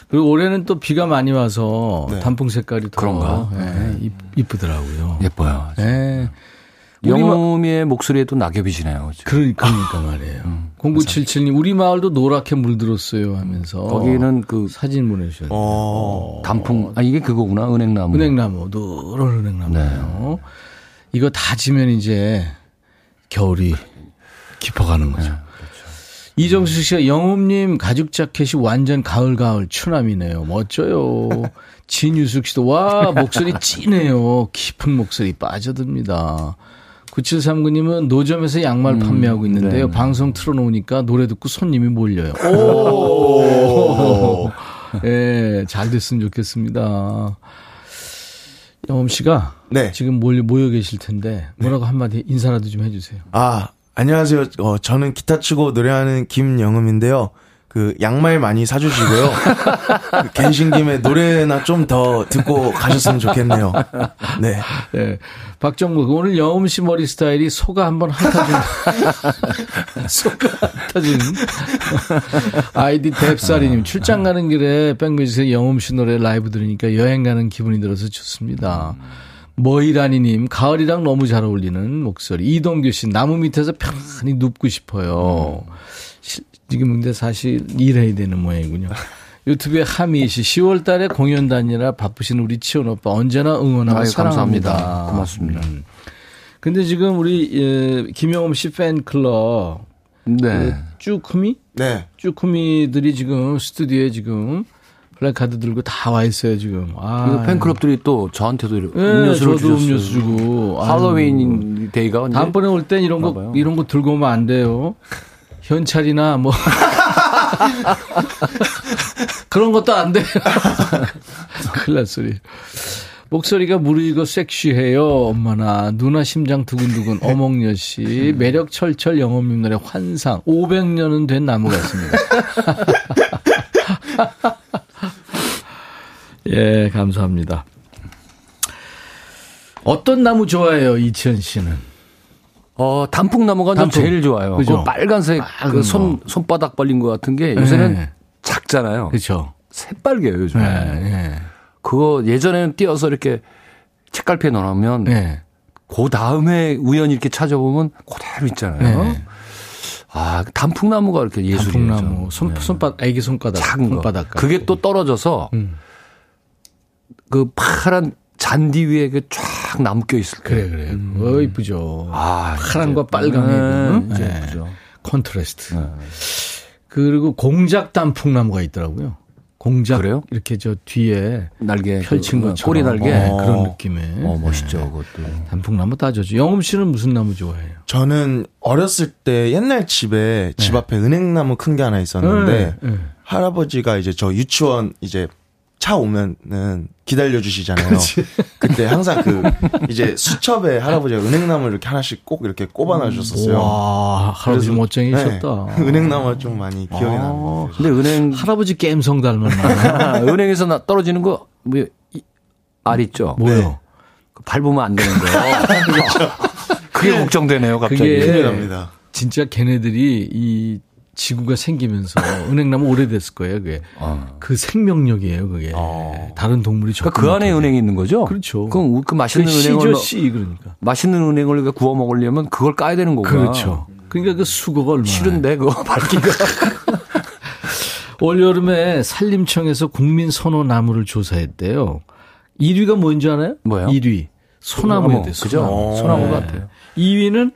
그리고 올해는 또 비가 많이 와서 네. 단풍 색깔이 더 그런가? 예, 이- 이쁘더라고요. 예뻐요. 예. 영음이의 목소리에도 낙엽이시네요. 지금. 그러, 그러니까 말이에요. 0977님, 우리 마을도 노랗게 물들었어요 하면서. 거기는 그 사진 보내주셨는데. 어. 단풍, 아, 이게 그거구나. 은행나무. 은행나무, 노란 은행나무예요. 이거 다 지면 이제 겨울이 깊어가는 거죠. 이정수 씨가 영음님 가죽 자켓이 완전 가을 가을 추남이네요. 멋져요. [LAUGHS] 진유숙 씨도 와 목소리 찐해요. 깊은 목소리 빠져듭니다. 9739님은 노점에서 양말 판매하고 있는데요. 방송 틀어놓으니까 노래 듣고 손님이 몰려요. 오! [LAUGHS] 예, 잘 됐으면 좋겠습니다. 영엄 씨가 네. 지금 몰려, 모여 계실 텐데 뭐라고 한마디 인사라도 좀 해주세요. 아, 안녕하세요. 어, 저는 기타 치고 노래하는 김영음인데요. 그 양말 많이 사주시고요. [LAUGHS] 그 갱신 김에 노래나 좀 더 듣고 가셨으면 좋겠네요. 네. 예. 박정국, 오늘 영음 씨 머리 스타일이 소가 한번 핥아준. [LAUGHS] 소가 핥아준. 아이디 뎁사리님, 출장 가는 길에 백뮤직에서 영음 씨 노래 라이브 들으니까 여행 가는 기분이 들어서 좋습니다. 머이라니님, 가을이랑 너무 잘 어울리는 목소리. 이동규 씨, 나무 밑에서 편안히 눕고 싶어요. 시- 지금 근데 사실 일해야 되는 모양이군요. 유튜브에 하미 씨, 10월 달에 공연 다니라 바쁘신 우리 치원 오빠 언제나 응원하고 아유, 사랑합니다. 감사합니다. 고맙습니다. 음. 근데 지금 우리 예, 김영엄 씨 팬클럽 네. 쭈꾸미 네. 쭈꾸미들이 지금 스튜디오에 지금 플래카드 들고 다 와 있어요 지금. 아, 팬클럽들이 또 저한테도 예, 음료수를 저도 주셨어요. 음료수 주고. 할로윈 데이가 언제? 다음번에 올 땐 이런 거 봐봐요. 이런 거 들고 오면 안 돼요. 현찰이나 뭐 [LAUGHS] 그런 것도 안 돼요. [LAUGHS] 큰일 날 소리. 목소리가 무르익어 섹시해요. 엄마나 누나 심장 두근두근 어몽여 씨 매력 철철 영흠님 노래 환상 500년은 된 나무 같습니다. [LAUGHS] 예, 감사합니다. 어떤 나무 좋아해요, 이치현 씨는? 어, 단풍나무가 전 단풍. 제일 좋아요. 그죠? 그 빨간색 빨간 그 손, 거. 손바닥 벌린 것 같은 게 요새는 네. 작잖아요. 그렇죠. 새빨개요, 요즘에. 네, 네. 그거 예전에는 띄어서 이렇게 책갈피에 넣어놓으면 네. 그 다음에 우연히 이렇게 찾아보면 그대로 있잖아요. 네. 아, 단풍나무가 이렇게 예술이에요. 단풍나무. 손, 네. 손바닥, 애기 손바닥, 작은 거. 손바닥. 그게 또 떨어져서 음. 그 파란 잔디 위에 그쫙껴 있을 때. 그래, 그래. 어, 이쁘죠. 아, 파란과 빨강의 네, 그, 네. 예쁘죠. 컨트라스트. 네. 그리고 공작 단풍나무가 있더라고요. 공작. 그래요? 이렇게 저 뒤에 날개 펼친 그 것처럼. 꼬리 날개. 어, 어, 그런 느낌의. 어, 멋있죠, 네. 그것도. 단풍나무 따져죠. 영음 씨는 무슨 나무 좋아해요? 저는 어렸을 때 옛날 집에 집 앞에 은행나무 큰 게 하나 있었는데 네, 네. 할아버지가 이제 저 유치원 이제 차 오면은 기다려 주시잖아요. 그때 항상 그 이제 수첩에 할아버지가 은행나무를 이렇게 하나씩 꼭 이렇게 꼽아 놔 주셨었어요. 와, 할아버지 그래서- 멋쟁이셨다. 네, 은행나무가 좀 많이 기억이 아. 나요. 근데 은행 할아버지 겜성 닮았나? [LAUGHS] 은행에서 나 떨어지는 거, 뭐, 이- 알 있죠? 뭐요? 그 밟으면 안 되는 거. [LAUGHS] 그게 걱정되네요, 갑자기. 그게- 큰일 납니다. 진짜 걔네들이 이 지구가 생기면서 [LAUGHS] 은행나무 오래됐을 거예요, 그게. 어. 그 생명력이에요, 그게. 다른 동물이 그러니까 그 안에 은행이 있는 거죠? 그렇죠. 그럼 그그 맛있는 씨죠, 은행을, 넣- 씨, 그러니까. 맛있는 은행을 구워 먹으려면 그걸 까야 되는 거구나. 그렇죠. 그러니까 그 수고가 얼마나. 싫은데 그거 [LAUGHS] 밝기가. [LAUGHS] 올 여름에 산림청에서 국민 선호 나무를 조사했대요. 1위가 뭔지 알아요? 뭐요? 1위. 소나무에 소나무. 그죠? 소나무. 소나무 네. 같아요. 2위는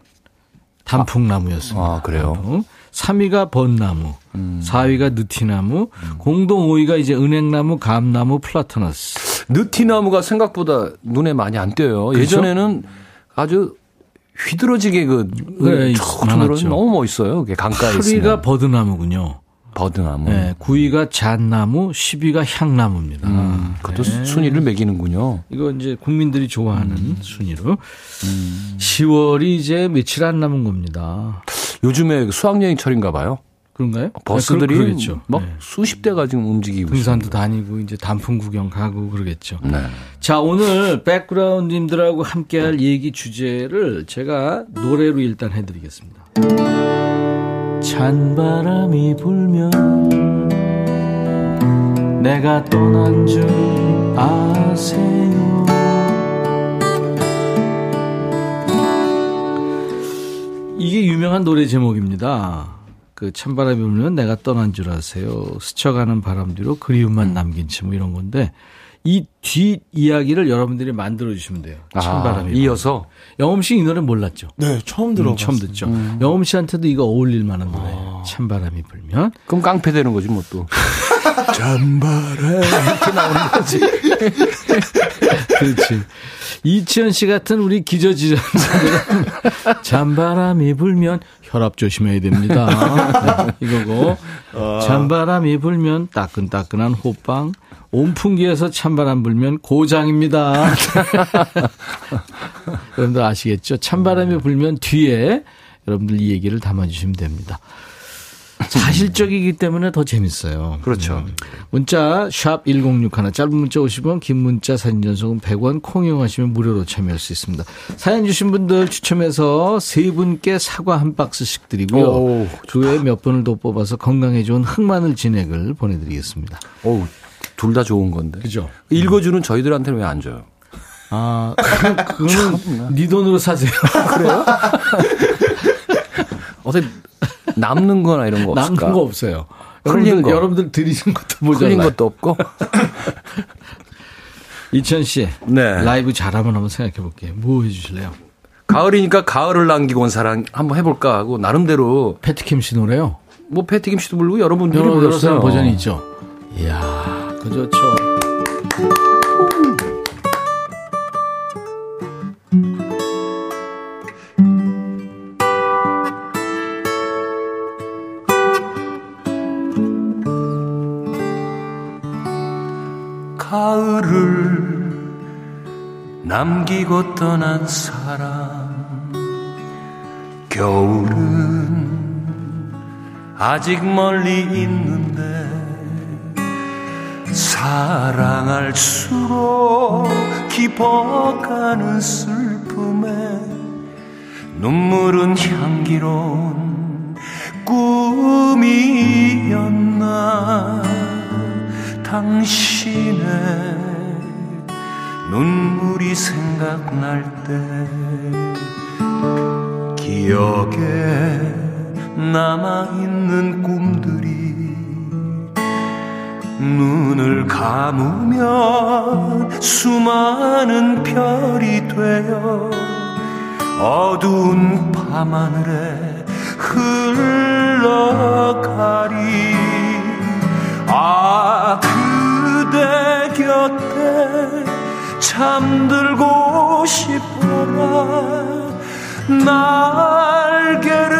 단풍나무였습니다. 아, 그래요? 음. 3위가 벚나무, 4위가 느티나무, 공동 5위가 이제 은행나무, 감나무, 플라타너스. 느티나무가 생각보다 눈에 많이 안 띄어요. 예전에는 아주 휘들어지게 그, 네. 들어는 너무 멋있어요. 그게 강가에 8위가 있으면. 버드나무군요. 버드나무. 네, 9위가 잣나무, 10위가 향나무입니다. 음, 그것도 네. 순위를 매기는군요. 이거 이제 국민들이 좋아하는 음. 순위로. 10월이 이제 며칠 안 남은 겁니다. 요즘에 수학여행철인가 봐요. 그런가요? 버스들이 네, 그러. 막 네. 수십 대가 지금 움직이고 등산도 다니고 이제 단풍 구경 가고 그러겠죠. 네. 자, 오늘 백그라운드님들하고 함께할 얘기 주제를 제가 노래로 일단 해드리겠습니다. 찬 바람이 불면 내가 떠난 줄 아세요. 이게 유명한 노래 제목입니다. 그 찬바람이 불면 내가 떠난 줄 아세요. 스쳐가는 바람 뒤로 그리움만 남긴 채 뭐 이런 건데 이 뒷 이야기를 여러분들이 만들어 주시면 돼요. 찬바람이 아, 이어서 영음 씨 이 노래 몰랐죠? 네, 처음 음, 들어봤어요. 처음 듣죠. 영음 씨한테도 이거 어울릴 만한 노래. 찬바람이 불면 그럼 깡패 되는 거지 뭐 또. [LAUGHS] [LAUGHS] 그렇지. 이치현 씨 같은 우리 기저지전자들은 잔바람이 불면 혈압 조심해야 됩니다. 네, 이거고 잔바람이 불면 따끈따끈한 호빵 온풍기에서 찬바람 불면 고장입니다. [LAUGHS] 여러분들 아시겠죠? 찬바람이 불면 뒤에 여러분들 이 얘기를 담아주시면 됩니다. 사실적이기 때문에 더 재밌어요. 그렇죠. 음. 문자 샵 1061, 짧은 문자 50원, 긴 문자 사진 전송은 100원, 콩 이용하시면 무료로 참여할 수 있습니다. 사연 주신 분들 추첨해서 세 분께 사과 한 박스씩 드리고요. 오, 그 외에 몇 분을 더 뽑아서 건강에 좋은 흑마늘 진액을 보내드리겠습니다. 어우, 둘 다 좋은 건데. 그죠? 읽어주는 저희들한테는 왜 안 줘요? 아, 그- 그거는 [LAUGHS] 네 돈으로 사세요. [LAUGHS] [LAUGHS] 어떻게 남는 거나 이런 거 없을까? 남는 거 없어요. 흘린 여러분들, 거. 여러분들 드리는 것도 흘린 모자라요. 것도 없고. 이천 씨, 네. 라이브 잘하면 한번 생각해 볼게요. 뭐 해주실래요? 가을이니까 가을을 남기고 온 사랑 한번 해볼까 하고 나름대로 패티킴 씨 노래요. 뭐 패티김 씨도 부르고 여러분들이 여러, 여러. 사람 버전이 있죠. 이야, 그 좋죠. 가을을 남기고 떠난 사람 겨울은 아직 멀리 있는데 사랑할수록 깊어가는 슬픔에 눈물은 향기로운 꿈이었나 당신의 눈물이 생각날 때 기억에 남아있는 꿈들이 눈을 감으면 수많은 별이 되어 어두운 밤하늘에 흘러가리. 아 그대 곁에 잠들고 싶어라. 날개를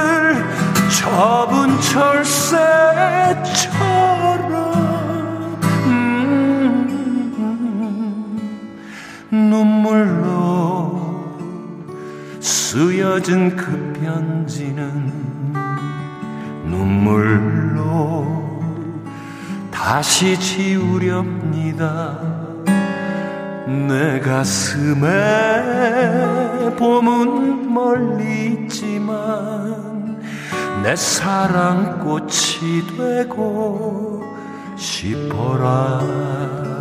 접은 철새처럼 쓰여진 그 편지는 눈물로 다시 지우렵니다. 내 가슴에 봄은 멀리 있지만 내 사랑꽃이 되고 싶어라.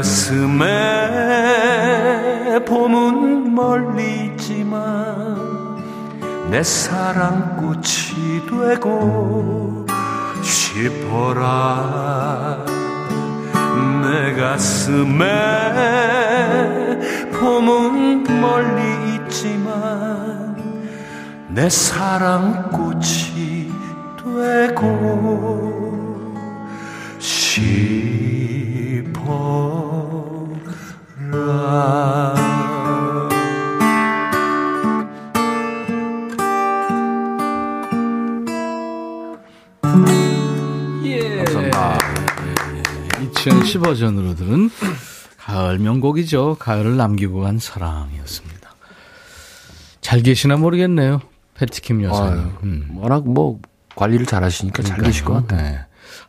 가슴에 봄은 멀리 있지만 내 사랑꽃이 되고 싶어라. 내 가슴에 봄은 멀리 있지만 내 사랑꽃이 되고 버전으로 들은 가을 명곡이죠. 가을을 남기고 간 사랑이었습니다. 잘 계시나 모르겠네요. 패티킴 여사님. 아유, 음. 워낙 뭐 관리를 잘 하시니까 잘 계실 것 같아요. 네.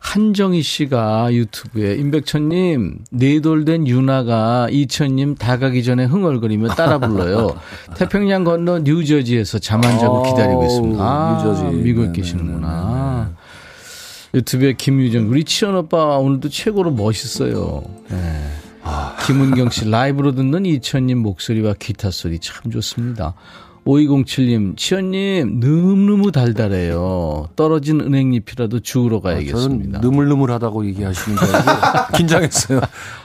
한정희 씨가 유튜브에 임백천님 네돌된 유나가 이천님 다 가기 전에 흥얼거리며 따라 불러요. [LAUGHS] 태평양 건너 뉴저지에서 잠 안 자고 기다리고 있습니다. 아, 뉴저지. 미국에 네네네네. 계시는구나. 유튜브에 김유정 우리 치현 오빠 오늘도 최고로 멋있어요. 네. 김은경 씨 라이브로 듣는 이천님 목소리와 기타 소리 참 좋습니다. 5207님, 치현님, 너무너무 달달해요. 떨어진 은행잎이라도 주우러 가야겠습니다. 저는 느물느물하다고 얘기하시는 줄 알고 [LAUGHS] 긴장했어요.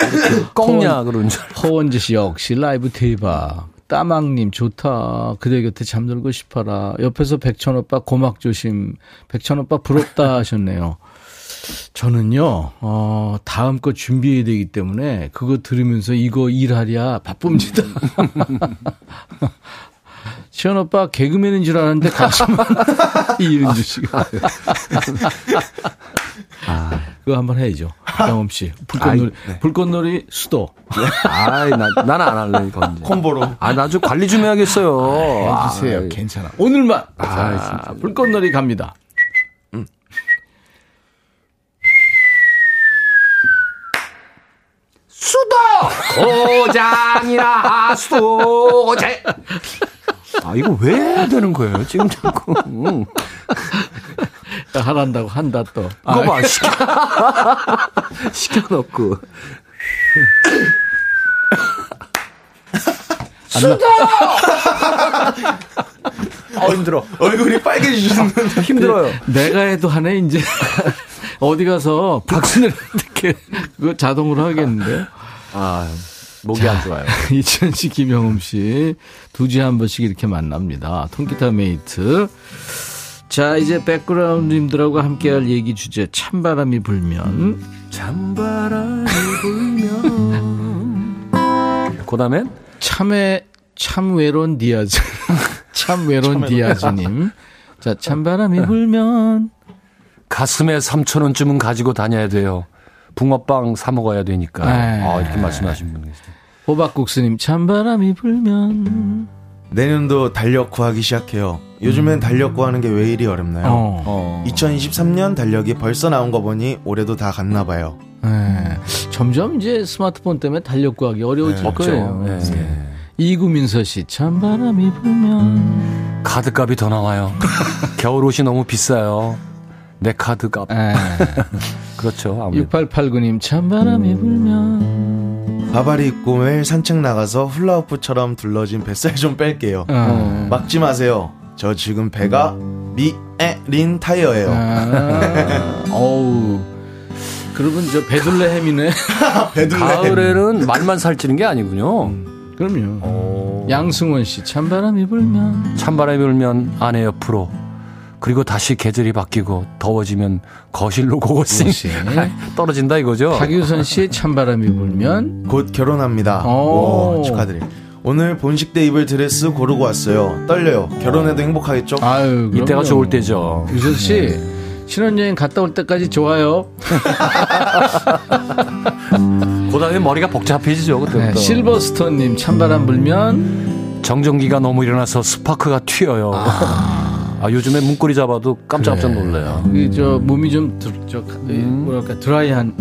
[LAUGHS] 꺾냐 그런 줄. 허원재 씨 역시 라이브 대박. 따망님 좋다. 그대 곁에 잠들고 싶어라. 옆에서 백천 오빠 고막 조심. 백천 오빠 부럽다 [LAUGHS] 하셨네요. 저는요, 어, 다음 거 준비해야 되기 때문에 그거 들으면서 이거 일하랴 바쁩니다. [LAUGHS] 시원 오빠 개그맨인 줄 알았는데 가수만 [LAUGHS] [LAUGHS] 이은주 씨가. 아, 그거 한번 해야죠. 영엄 씨. 불꽃놀이, 불꽃놀이 수도. 아이, 나, 나는 안 할래, 이건. 이제. 콤보로. 아, 나 좀 관리 좀 해야겠어요. 해주세요. 아이, 괜찮아. 오늘만. 아, 자, 불꽃놀이 갑니다. 수도! [LAUGHS] 고장이라 수도제! 아, 이거 왜 해야 되는 거예요? 지금 자꾸. 응. 하란다고 한다 또. 그거 봐, 시켜. [LAUGHS] 시켜놓고. 어, 힘들어. 얼굴이 빨개지셨는데. 힘들어요. 내가 해도 하네, 이제. [LAUGHS] 어디 가서 박수를 [LAUGHS] 이렇게 그거 자동으로 하겠는데. 아, 목이 안 좋아요. [LAUGHS] 이천 씨, 김영흠 씨. 두 주에 한 번씩 이렇게 만납니다. 통기타 mate. 자, 이제 백그라운드님들하고 함께 할 얘기 주제, 찬바람이 불면. 찬바람이 불면. [LAUGHS] 그 다음엔? 참외, 참 외로운 디아즈. [LAUGHS] 참 외로운 디아즈님. 자, 찬바람이 불면. 가슴에 3천원쯤은 가지고 다녀야 돼요. 붕어빵 사 먹어야 되니까. 네. 아, 이렇게 말씀하신 분이 계세요. 호박국수님, 찬바람이 불면. 내년도 달력 구하기 시작해요. 요즘엔 달력 구하는 게 왜 이리 어렵나요? 어. 어. 2023년 달력이 벌써 나온 거 보니 올해도 다 갔나 봐요. 네. 점점 이제 스마트폰 때문에 달력 구하기 어려워질 네, 거예요. 네. 네. 이구민서 씨, 찬바람이 불면. 카드값이 더 나와요. [LAUGHS] 겨울 옷이 너무 비싸요. 내 카드값. 네. [LAUGHS] 그렇죠. 아무래도. 6889님, 찬바람이 불면. 바바리 입고 매일 산책 나가서 훌라후프처럼 둘러진 뱃살 좀 뺄게요. 어. 막지 마세요. 저 지금 배가 미에린 타이어예요. 아, 어우. 그러면 저 베들레 햄이네. [LAUGHS] 배둘레. 가을에는 말만 살찌는 게 아니군요. 그럼요. 양승원 씨, 찬바람이 불면. 찬바람이 불면 아내 옆으로 그리고 다시 계절이 바뀌고 더워지면 거실로 고고싱. [LAUGHS] 떨어진다 이거죠. 박유선 씨의 찬바람이 불면. 곧 결혼합니다. 오. 오, 축하드려요. 오늘 본식 때 입을 드레스 고르고 왔어요. 떨려요. 결혼해도 행복하겠죠? 아유, 이때가. 좋을 때죠. 유선 씨, 신혼여행 갔다 올 때까지 좋아요. [LAUGHS] 그다음에 머리가 복잡해지죠 네, 그때부터. 실버스톤님, 찬바람 불면. 정전기가 너무 일어나서 스파크가 튀어요. 아. 아, 요즘에 문고리 잡아도 깜짝깜짝 놀래요. 그 저 몸이 좀 드, 저, 뭐랄까 드라이한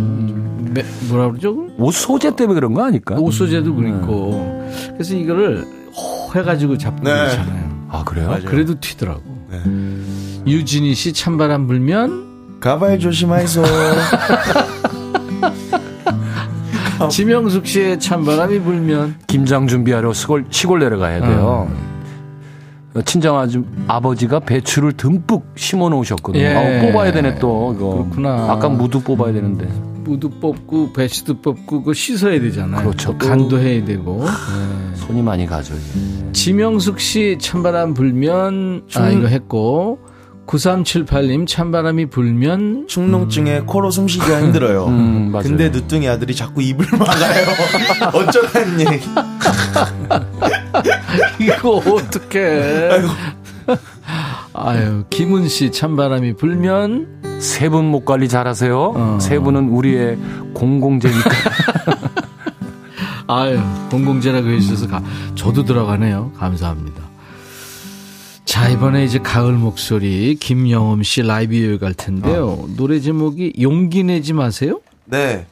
매- 뭐라 그러죠? 옷 소재 때문에 그런 거 아닐까? 옷 소재도 그렇고 그래서 이거를 호 해가지고 잡고 네. 그렇잖아요. 아, 그래요? 맞아요. 그래도 튀더라고. 네. 유진희 씨 찬바람 불면 가발 조심하이소. [LAUGHS] 지명숙 씨의 찬바람이 불면 김장 준비하러 시골, 시골 내려가야 돼요. 음. 친정 아주 아버지가 배추를 듬뿍 심어 놓으셨거든요. 예. 아, 뽑아야 되네 또 이거. 그렇구나. 아까 무도 뽑아야 되는데. 무도 뽑고 배추도 뽑고 그 씻어야 되잖아요. 그렇죠. 또 간도 해야 되고. 네. 손이 많이 가죠. 이게. 지명숙 씨 찬바람 불면 아 이거 했고 9378님 찬바람이 불면 충농증에 코로 숨쉬기가 힘들어요. [LAUGHS] 음, 맞아요. 근데 늦둥이 아들이 자꾸 입을 막아요. [LAUGHS] 어쩌라는 얘기. [LAUGHS] [LAUGHS] 이거 어떡해. 아이고. 아유, 김은 씨 찬바람이 불면 세 분 목 관리 잘하세요. 어. 세 분은 우리의 공공재니까. [LAUGHS] 아유, 공공재라고 해주셔서 가, 저도 들어가네요. 감사합니다. 자, 이번에 이제 가을 목소리 김영흠 씨 라이브 여행 갈 텐데요. 노래 제목이 용기 내지 마세요? 네.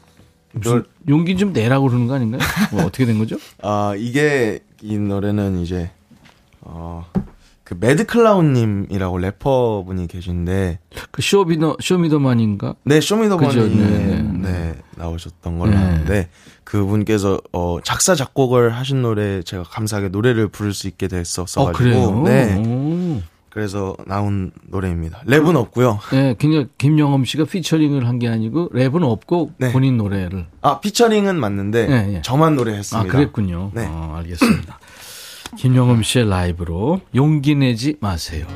무슨 용기 좀 내라고 그러는 거 아닌가요? 뭐 어떻게 된 거죠? [LAUGHS] 아, 이게, 이 노래는 이제, 어, 그 매드클라운님이라고 래퍼 분이 계신데, 그 쇼미더, 쇼미더만인가? 네, 쇼미더머니에 그죠, 네, 네, 네. 나오셨던 걸로 네. 아는데, 그분께서, 어, 작사, 작곡을 하신 노래, 제가 감사하게 노래를 부를 수 있게 됐었어가지고, 어? 네. 오. 그래서 나온 노래입니다. 랩은 없고요. 네, 그냥 김영엄 씨가 피처링을 한 게 아니고 랩은 없고 네. 본인 노래를. 아, 피처링은 맞는데, 네, 예. 저만 노래했습니다. 아, 그랬군요. 네. 어, 알겠습니다. 김영엄 씨의 라이브로 용기 내지 마세요.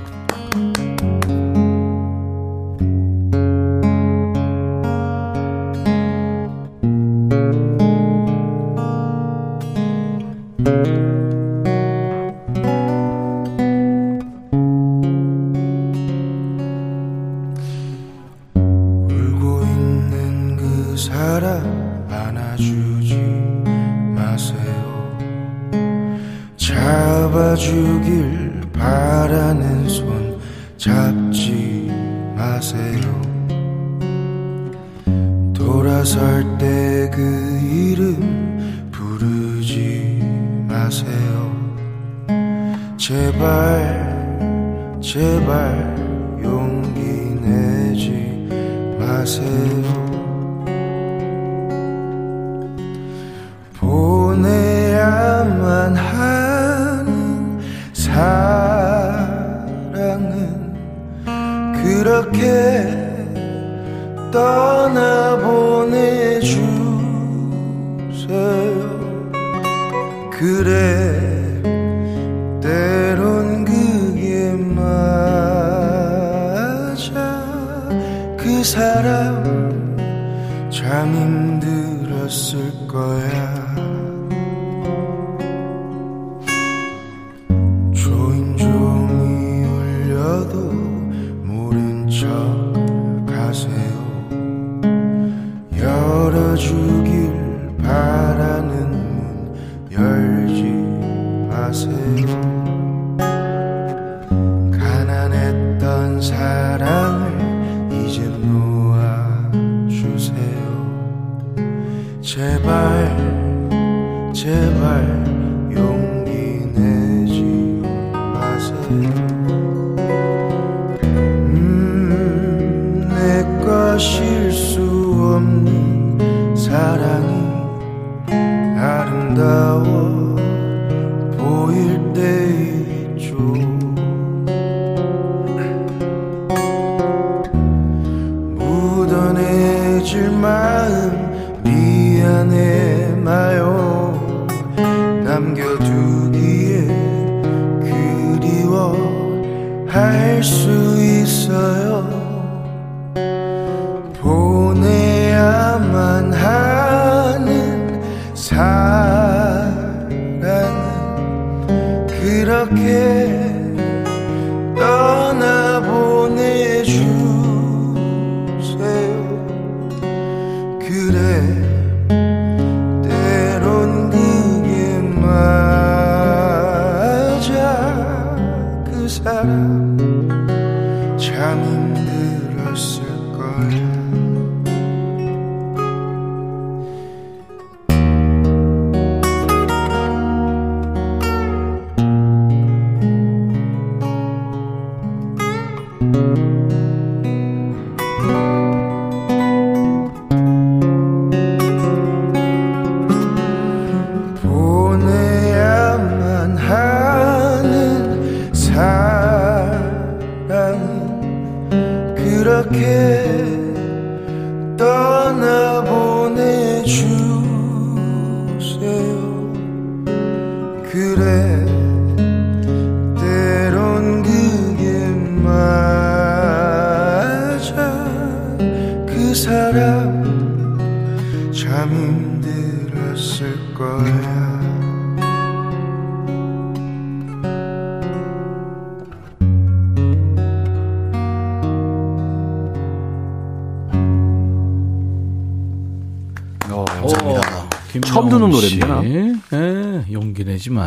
묻어내질 마음 미안해 마요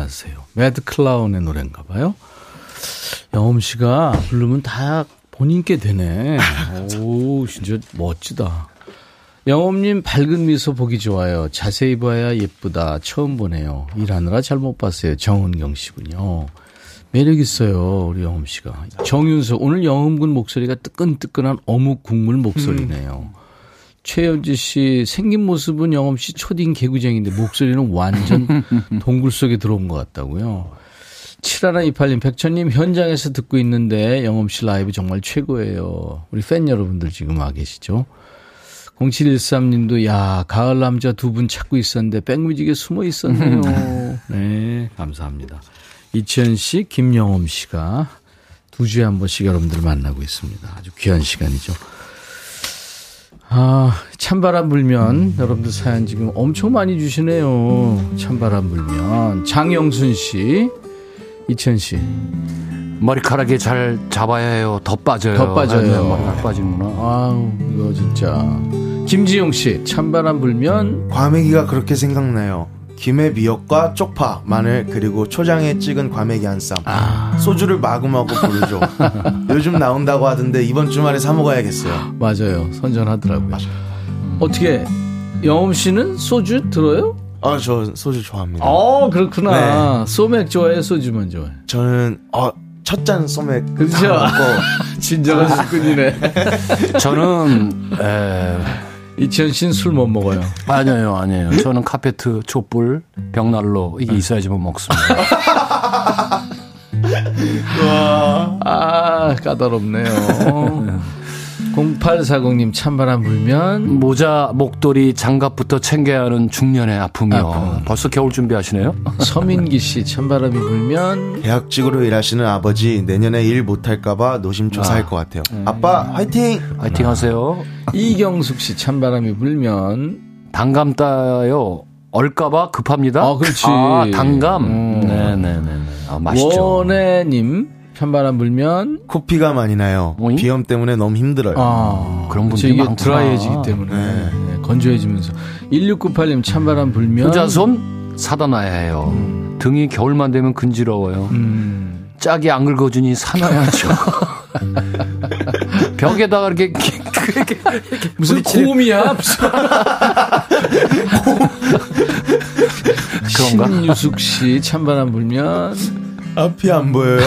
마세요. 매드 클라운의 노래인가 봐요. 영흠 씨가 부르면 다 본인께 되네. [LAUGHS] 오, 진짜 멋지다. 영흠님 밝은 미소 보기 좋아요. 자세히 봐야 예쁘다. 처음 보네요. 일하느라 잘 못 봤어요. 정은경 씨군요. 매력 있어요, 우리 영흠 씨가. 정윤수, 오늘 영흠군 목소리가 뜨끈뜨끈한 어묵 국물 목소리네요. 최현지 씨 생긴 모습은 영흠 씨 초딩 개구쟁인데 목소리는 완전 [LAUGHS] 동굴 속에 들어온 것 같다고요. 7128님, 백천님 현장에서 듣고 있는데 영엄 씨 라이브 정말 최고예요. 우리 팬 여러분들 지금 와 계시죠? 0713님도 야 가을 남자 두 분 찾고 있었는데 백뮤직에 숨어 있었네요. [LAUGHS] 네, 감사합니다. 이치현 씨, 김영엄 씨가 두 주에 한 번씩 여러분들 만나고 있습니다. 아주 귀한 시간이죠. 아, 찬바람 불면 여러분들 사연 지금 엄청 많이 주시네요. 찬바람 불면 장영순 씨, 이천 씨, 머리카락이 잘 잡아야 해요. 더 빠져요. 더 빠져요. 네, 머리카락 빠지는구나. 아우 이거 진짜 김지용 씨, 찬바람 불면 과메기가 그렇게 생각나요. 김에 미역과 쪽파, 마늘 그리고 초장에 찍은 과메기 한 쌈. 소주를 마구마구 부르죠. [LAUGHS] 요즘 나온다고 하던데 이번 주말에 사 먹어야겠어요. 맞아요, 선전하더라고요. 어떻게 영엄 씨는 소주 들어요? 아, 저 소주 좋아합니다. 어, 그렇구나. 소맥 좋아해, 소주만 좋아해. 저는 어, 첫잔 소맥 그렇죠. 진정한 술꾼이네. 저는 에, 이치현 씨는 술 못 먹어요. 아니에요, 아니에요. 저는 카페트, 촛불, 벽난로 이게 있어야지만 먹습니다. [LAUGHS] 아, 까다롭네요. [LAUGHS] 0840님 찬바람 불면 모자, 목도리, 장갑부터 챙겨야 하는 중년의 아픔이요. 벌써 겨울 준비하시네요? [LAUGHS] 서민기 씨 찬바람이 불면 계약직으로 일하시는 아버지 내년에 일 못할까봐 노심초사할 것 같아요. 아빠 화이팅! 화이팅 하세요. 이경숙 씨 찬바람이 불면 단감 따요. 얼까봐 급합니다. 아, 그렇지. 아, 단감. 음. 네네네. 아, 맛있죠. 원혜님 찬바람 불면 코피가 많이 나요. 오잉? 비염 때문에 너무 힘들어요. 아, 그런. 분들이 이게 많구나. 드라이해지기 때문에 네, 건조해지면서 1698님 찬바람 불면 효자손 사다 놔야 해요. 등이 겨울만 되면 근지러워요. 음, 짝이 안 긁어주니 사놔야죠. [LAUGHS] 벽에다가 이렇게, 이렇게, 이렇게 무슨 곰이야 무슨 그런가? 신유숙 씨 찬바람 불면 앞이 안 보여요.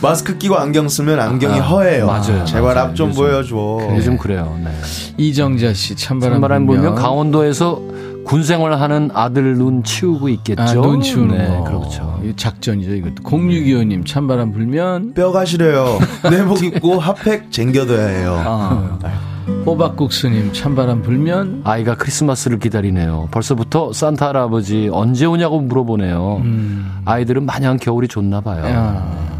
마스크 끼고 안경 쓰면 안경이 아, 허해요. 맞아요. 제발. 앞 좀. 보여줘. 요즘 그래요. 네. 이정자 씨 찬바람, 찬바람 불면, 불면 강원도에서 군 생활하는 아들 눈 치우고 있겠죠. 아, 눈 치우는 네, 거 그렇죠. 작전이죠 이것도 0625님 찬바람 불면 뼈가 시려요. [LAUGHS] 내복 입고 핫팩 쟁겨둬야 해요. 아, 호박국수님 찬바람 불면 아이가 크리스마스를 기다리네요. 벌써부터 산타 할아버지 언제 오냐고 물어보네요. 음, 아이들은 마냥 겨울이 좋나 봐요. 야,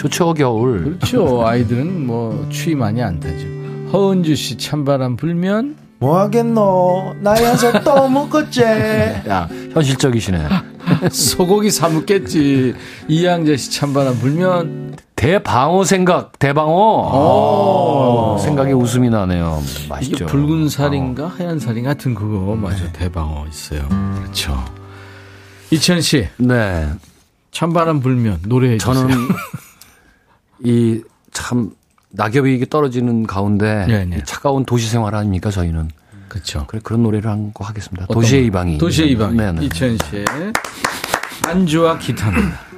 좋죠 겨울. 그렇죠 아이들은 뭐 추위 많이 안 타죠 허은주 씨 찬바람 불면 뭐 하겠노? 나야서 또 먹었지. [LAUGHS] 야 현실적이시네. [LAUGHS] 소고기 사먹겠지 이양자 씨 찬바람 불면 대방어 생각 대방어. 오. 아, 생각에 웃음이 나네요. 이게 맛있죠. 붉은 살인가 하얀 살인 같은 그거 맞아 대방어 있어요 그렇죠 이천 씨 네. 찬바람 불면 노래해 주세요 저는 [LAUGHS] 이 참 낙엽이 이게 떨어지는 가운데 네, 네. 이 차가운 도시 생활 아닙니까 저희는 그렇죠 그래 그런 노래를 한 거 하겠습니다. 도시의 거? 이방인. 도시의 네, 네. 이천 씨의 안주와 기타입니다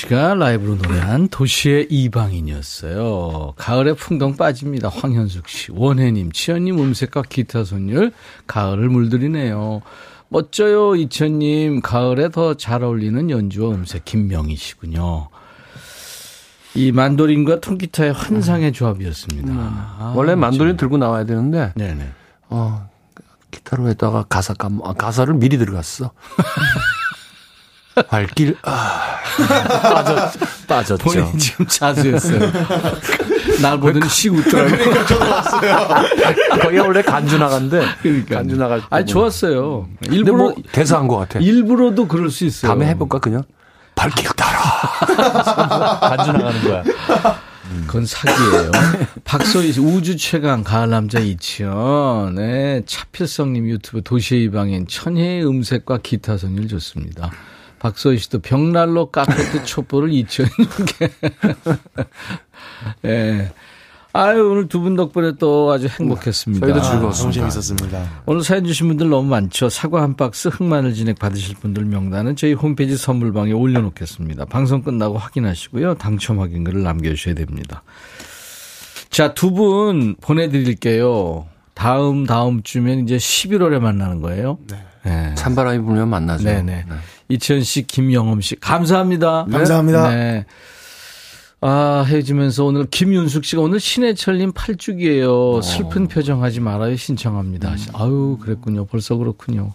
씨가 라이브로 노래한 도시의 이방인이었어요. 가을에 풍덩 빠집니다. 황현숙 씨, 원혜님, 치현님 음색과 기타 선율, 가을을 물들이네요. 멋져요, 이치현님. 가을에 더 잘 어울리는 연주와 음색 김명희 씨군요. 이 만도린과 통기타의 환상의 조합이었습니다. 아, 원래 만도린 들고 나와야 되는데 네네. 어, 기타로 했다가 가사 까 아, 가사를 미리 들어갔어. [LAUGHS] 발길 아, 빠졌 빠졌죠. 본인이 지금 자수했어요. 날 보더니 쉬고 있더라고요. 그러니까 저도 왔어요. 거기 원래 간주 나간데 그러니까. 간주 나갈 아니, 좋았어요. 근데 일부러, 뭐 대사한 것 같아. 일부러도 그럴 수 있어요. 다음에 해볼까 그냥 발길 따라 [LAUGHS] 간주 나가는 거야. 그건 사기예요. 박소희 씨, 우주 최강 가을 남자 이치현. 네, 차필성님 유튜브 도시의 이방인 천혜의 음색과 기타 선율 좋습니다. 박소희 씨도 벽난로 카페트 [LAUGHS] 촛불을 이치현님께. 예. 아유, 오늘 두 분 덕분에 또 아주 행복했습니다. 저희도 너무 즐거웠습니다. 재밌었습니다. 오늘 사연 주신 분들 너무 많죠. 사과 한 박스 흑마늘 진액 받으실 분들 명단은 저희 홈페이지 선물방에 올려놓겠습니다. 방송 끝나고 확인하시고요. 당첨 확인글을 남겨주셔야 됩니다. 자, 두 분 보내드릴게요. 다음, 다음 주면 이제 11월에 만나는 거예요. 네. 찬바람이 불면 만나죠. 네네. 이천 씨, 김영엄 씨, 감사합니다. 감사합니다. 네. 아, 헤어지면서 오늘 김윤숙 씨가 오늘 신해철님 8주기예요 슬픈 표정 하지 말아요. 신청합니다. 아유, 그랬군요. 벌써 그렇군요.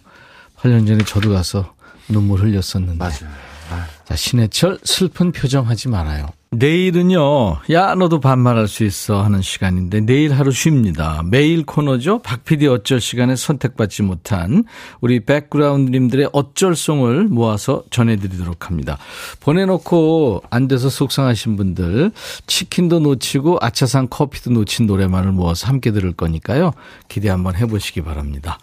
8년 전에 저도 가서 눈물 흘렸었는데. 맞아요. 자, 신해철 슬픈 표정 하지 말아요. 내일은요, 야, 너도 반말할 수 있어 하는 시간인데, 내일 하루 쉽니다. 매일 코너죠? 박PD 어쩔 시간에 선택받지 못한 우리 백그라운드님들의 어쩔송을 모아서 전해드리도록 합니다. 보내놓고 안 돼서 속상하신 분들, 치킨도 놓치고 아차산 커피도 놓친 노래만을 모아서 함께 들을 거니까요. 기대 한번 해보시기 바랍니다.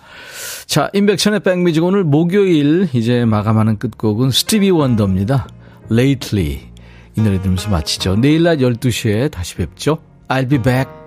자, 인백션의 백뮤직 오늘 목요일 이제 마감하는 끝곡은 스티비 원더입니다. Lately. 이 노래 들으면서 마치죠. 내일 낮 12시에 다시 뵙죠. I'll be back.